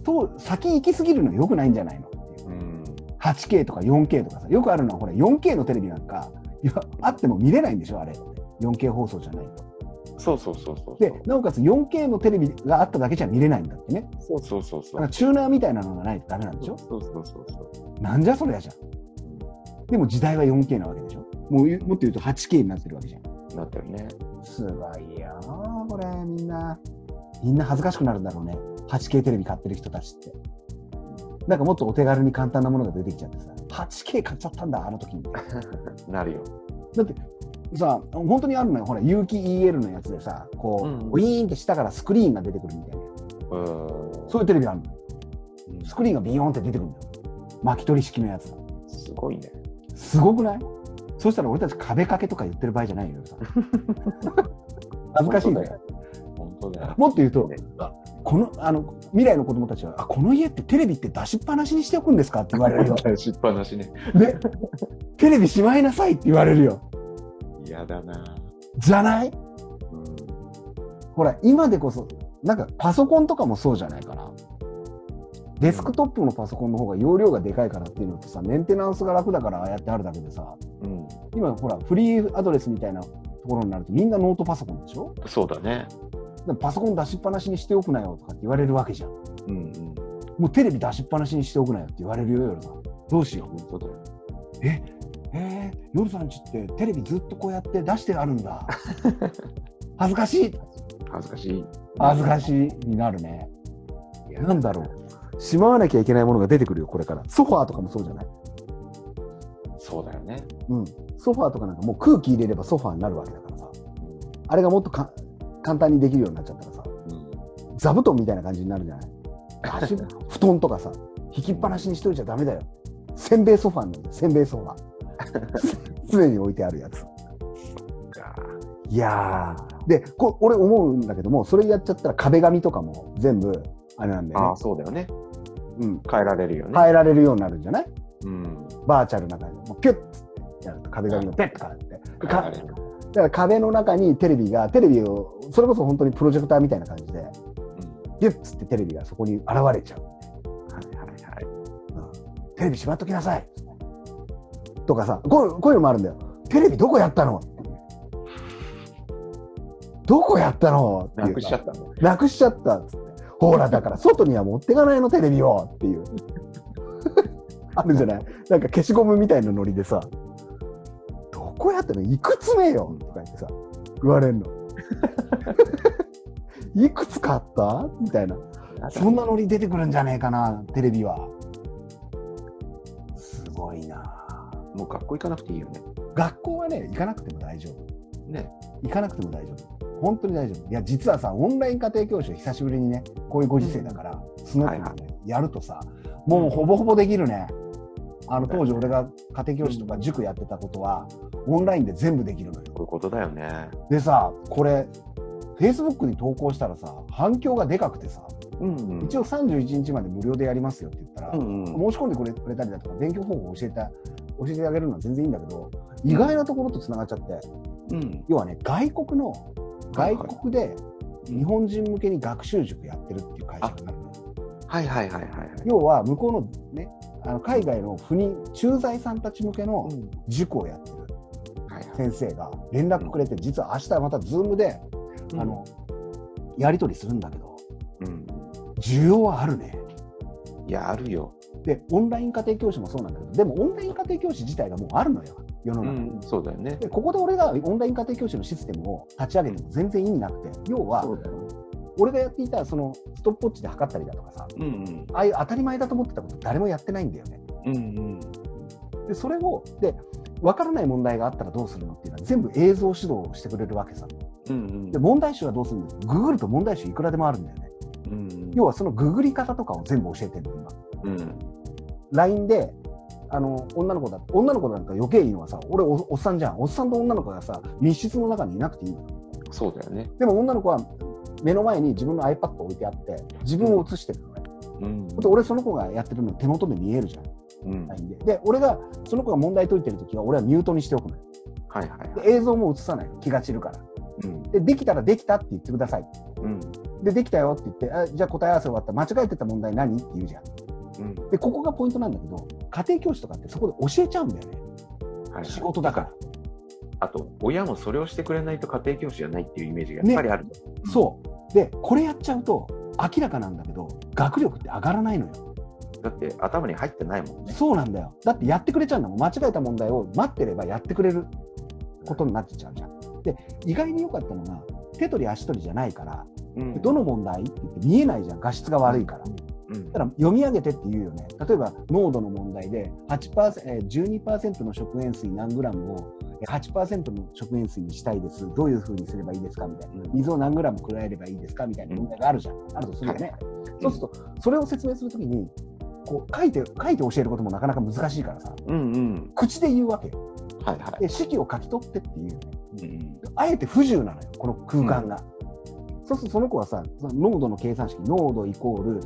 と先行き過ぎるのよくないんじゃないの？8K とか 4K とかさ、よくあるのは、ほら、4K のテレビなんか、あっても見れないんでしょ、あれ。4K 放送じゃないと。そうそうそうそう。で、なおかつ 4K のテレビがあっただけじゃ見れないんだってね。そうそうそうそうだから。チューナーみたいなのがないとダメなんでしょそうそうそうそう。なんじゃそりゃじゃん。でも時代は 4K なわけでしょもうもっと言うと 8K になってるわけじゃん。なってるね。すごいよーこれ、みんな。みんな恥ずかしくなるんだろうね。8K テレビ買ってる人たちって。なんかもっとお手軽に簡単なものが出てきちゃってさ、8K 買っちゃったんだ、あの時に。なるよ。だってさ、本当にあるのよ。ほら、有機 EL のやつでさ、こう、うんウィーンって下からスクリーンが出てくるみたいな。うん。そういうテレビあるの。うんスクリーンがビヨーンって出てくるんだよ。巻き取り式のやつが。すごいね。すごくない？そしたら俺たち壁掛けとか言ってる場合じゃないよ、さ。恥ずかしいんだよ。本当だよ。もっと言うとこのあの未来の子供たちはあ、この家ってテレビって出しっぱなしにしておくんですかって言われるよ。出しっぱなしね。で、テレビしまいなさいって言われるよ。嫌だな。じゃない？うん。ほら、今でこそ、なんかパソコンとかもそうじゃないかな。デスクトップのパソコンの方が容量がでかいからっていうのとさ、メンテナンスが楽だからああやってあるだけでさ、うん。今ほら、フリーアドレスみたいなところになるとみんなノートパソコンでしょ？そうだね。パソコン出しっぱなしにしておくなよとかって言われるわけじゃん。うんうん。もうテレビ出しっぱなしにしておくなよって言われるよ、夜さん。どうしよう。本当だよ。え、えー、夜さんちってテレビずっとこうやって出してあるんだ。恥ずかしい。恥ずかしい。恥ずかしいになるね。なんだろう。しまわなきゃいけないものが出てくるよ、これから。ソファーとかもそうじゃない？そうだよね。うん。ソファーとかなんかもう空気入れればソファーになるわけだからさ。あれがもっとか簡単にできるようになっちゃったらさ、うん。座布団みたいな感じになるんじゃない？足 布団とかさ、引きっぱなしにしといちゃダメだよ。せんべいソファーなんだよ、せんべいソファー。常に置いてあるやつ。いやー。で、こ俺思うんだけども、それやっちゃったら壁紙とかも全部、あれなんだよねああ、。そうだよね。うん。変えられるよね。変えられるようになるんじゃない？うん。バーチャルな感じで。もうピュッてやると壁紙がペッと変わって。変えかられる。だから壁の中にテレビが、テレビを、それこそ本当にプロジェクターみたいな感じで、うん。ピュッつってテレビがそこに現れちゃう。はいはいはい。うんテレビしまっときなさい。とかさ、こういうこういうのもあるんだよ。テレビどこやったの？どこやったの？なくしちゃった。なくしちゃったっつって。ほら、だから外には持ってかないのテレビをっていう。あるじゃない？なんか消しゴムみたいなノリでさ、どこやったのいくつ目よ？とか言ってさ、言われんの。いくつ買った？みたいな。そんなノリ出てくるんじゃねえかな、テレビは。すごいなもう学校行かなくていいよね。学校はね、行かなくても大丈夫。ね。行かなくても大丈夫。本当に大丈夫。いや、実はさ、オンライン家庭教師を久しぶりにね、こういうご時世だから、スノックでね、やるとさ、もうほぼほぼできるね。あの、当時俺が家庭教師とか塾やってたことは、オンラインで全部できるのよ。こういうことだよね。でさ、これ、Facebook に投稿したらさ、反響がでかくてさ、うんうん。一応31日まで無料でやりますよって言ったら、うんうん。申し込んでくれくれたりだとか、勉強方法を教えた教えてあげるのは全然いいんだけど、意外なところとつながっちゃって、うん。要はね、外国の、外国で日本人向けに学習塾やってるっていう会社があるのよ。はいはいはいはいはい。要は、向こうのね、あの海外の赴任、駐在さんたち向けのうん塾をやってる。先生が連絡くれて、実は明日またズームで、あの、やり取りするんだけど、うん。需要はあるね。いや、あるよ。で、オンライン家庭教師もそうなんだけど、でもオンライン家庭教師自体がもうあるのよ、世の中に。うん。そうだよね。でここで俺がオンライン家庭教師のシステムを立ち上げても全然意味なくて、要は。俺がやっていたそのストップウォッチで測ったりだとかさ、うんうん。ああいう当たり前だと思ってたこと誰もやってないんだよね。うんうん。で、それを、で、わからない問題があったらどうするのっていうのは全部映像指導をしてくれるわけさ。うんうんで、問題集はどうするんですググると問題集いくらでもあるんだよね。うん要はそのググり方とかを全部教えてるの、今。うん。LINE で、あの、女の子だ、女の子なんか余計いいのはさ、俺おおっさんじゃん。おっさんと女の子がさ、密室の中にいなくていい。そうだよね。でも女の子は目の前に自分の iPad を置いてあって、自分を映してるのね。うん。で俺その子がやってるの手元で見えるじゃん。うん。LINE で。で、俺が、その子が問題解いてるときは、俺はミュートにしておくのよ。はいはいはい。で、映像も映さないの。気が散るから。うん。で、できたらできたって言ってください。うん。で、できたよって言って、あじゃあ答え合わせ終わった。間違えてた問題何って言うじゃん。うん。で、ここがポイントなんだけど、家庭教師とかってそこで教えちゃうんだよね。はいはい仕事だから。あと、親もそれをしてくれないと家庭教師じゃないっていうイメージがやっぱりある。そう。で、これやっちゃうと、明らかなんだけど、学力って上がらないのよ。だって頭に入ってないもんね。そうなんだよ。だってやってくれちゃうんだもん。間違えた問題を待ってればやってくれることになってちゃうじゃん。で、意外に良かったのが、手取り足取りじゃないから、うんどの問題って言って見えないじゃん。画質が悪いから。うんだから読み上げてって言うよね。例えば濃度の問題で8%、えー12%の食塩水何グラムをえー8%の食塩水にしたいです。どういうふうにすればいいですかみたいな。水を何グラム加えればいいですかみたいな問題があるじゃん。あるとするよね。そうすると、それを説明するときに、こう書いて、書いて教えることもなかなか難しいからさ、うんうん。口で言うわけよ。はいはで、式を書き取ってっていう。うんあえて不自由なのよ、この空間が。そうするとその子はさ、濃度の計算式、濃度イコール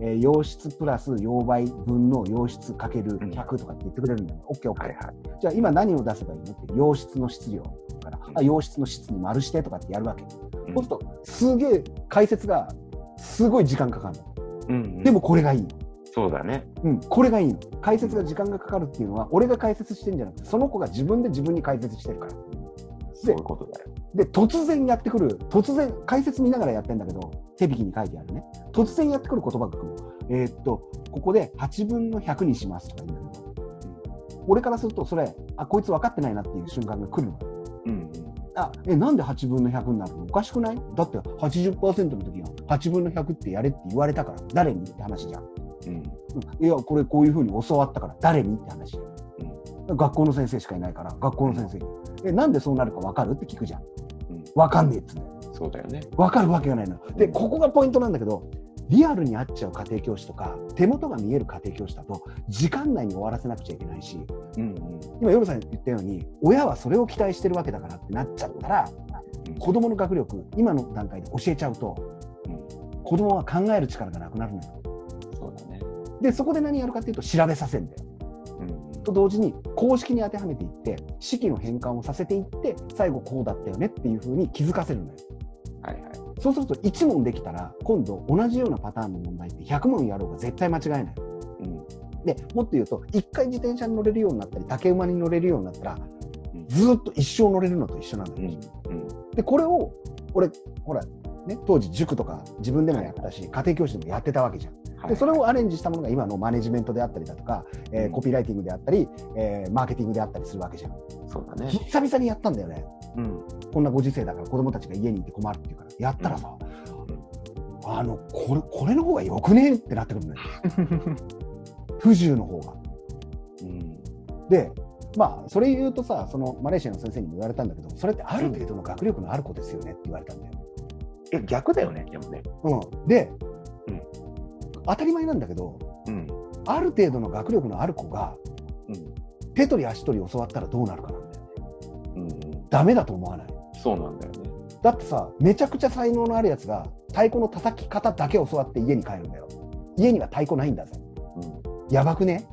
えー溶質プラス溶媒分の溶質かける100とかって言ってくれるんだよね。オッケーオッケー。はいはい。じゃあ今何を出せばいいの？って、溶質の質量から、うんあ溶質の質に丸してとかってやるわけ。うんそうすると、すげえ解説がすごい時間かかるの。うんうんでもこれがいいの。そうだね。うん、これがいいの。解説が時間がかかるっていうのは、俺が解説してんじゃなくて、その子が自分で自分に解説してるから。そういうことだよ。で、突然やってくる、突然、解説見ながらやってんだけど、手引きに書いてあるね。突然やってくる言葉が来るの。えーっと、ここで8分の100にしますとか言うんだけど、俺からすると、それ、あ、こいつ分かってないなっていう瞬間が来るの。うんあ、え、なんで8分の100になるの？おかしくない？だって80%の時は8分の100ってやれって言われたから、誰に？って話じゃん。うん。うん。うんいや、これこういうふうに教わったから、誰にって話じゃん。学校の先生しかいないから、学校の先生に。え、なんでそうなるか分かるって聞くじゃん。うん分かんねえっつうんだよ。そうだよね。分かるわけがないの。で、ここがポイントなんだけど、リアルに会っちゃう家庭教師とか、手元が見える家庭教師だと、時間内に終わらせなくちゃいけないし、うんうん。今、ヨルさん言ったように、親はそれを期待してるわけだからってなっちゃったら、子供の学力、今の段階で教えちゃうと、うん子供は考える力がなくなるのよ。で、そこで何やるかっていうと、調べさせるんだよ。うんと同時に、公式に当てはめていって、式の変換をさせていって、最後こうだったよねっていうふうに気づかせるのよ。はいはい。そうすると1問できたら、今度同じようなパターンの問題って100問やろうが絶対間違えない。うん。で、もっと言うと、1回自転車に乗れるようになったり、竹馬に乗れるようになったらうん、ずーっと一生乗れるのと一緒なんだよ。うん。うん。で、これを、俺、ほら、ね、当時塾とか自分でもやったし、家庭教師でもやってたわけじゃん。はいで、それをアレンジしたものが今のマネジメントであったりだとか、えーうんコピーライティングであったり、えーマーケティングであったりするわけじゃん。そうだね。久々にやったんだよね。うん。こんなご時世だから子供たちが家にいて困るっていうから、やったらさ、あの、これ、これの方がよくねってなってくるのよ。不自由の方が。うん。で、まあ、それ言うとさ、そのマレーシアの先生にも言われたんだけど、それってある程度の学力のある子ですよねって言われたんだよ。え、逆だよね、でもね。うん。で、うん当たり前なんだけど、うん。ある程度の学力のある子が、うん。手取り足取り教わったらどうなるかなんだよね。うん。ダメだと思わない？そうなんだよね。だってさ、めちゃくちゃ才能のあるやつが、太鼓の叩き方だけ教わって家に帰るんだよ。家には太鼓ないんだぜ。うん。やばくね？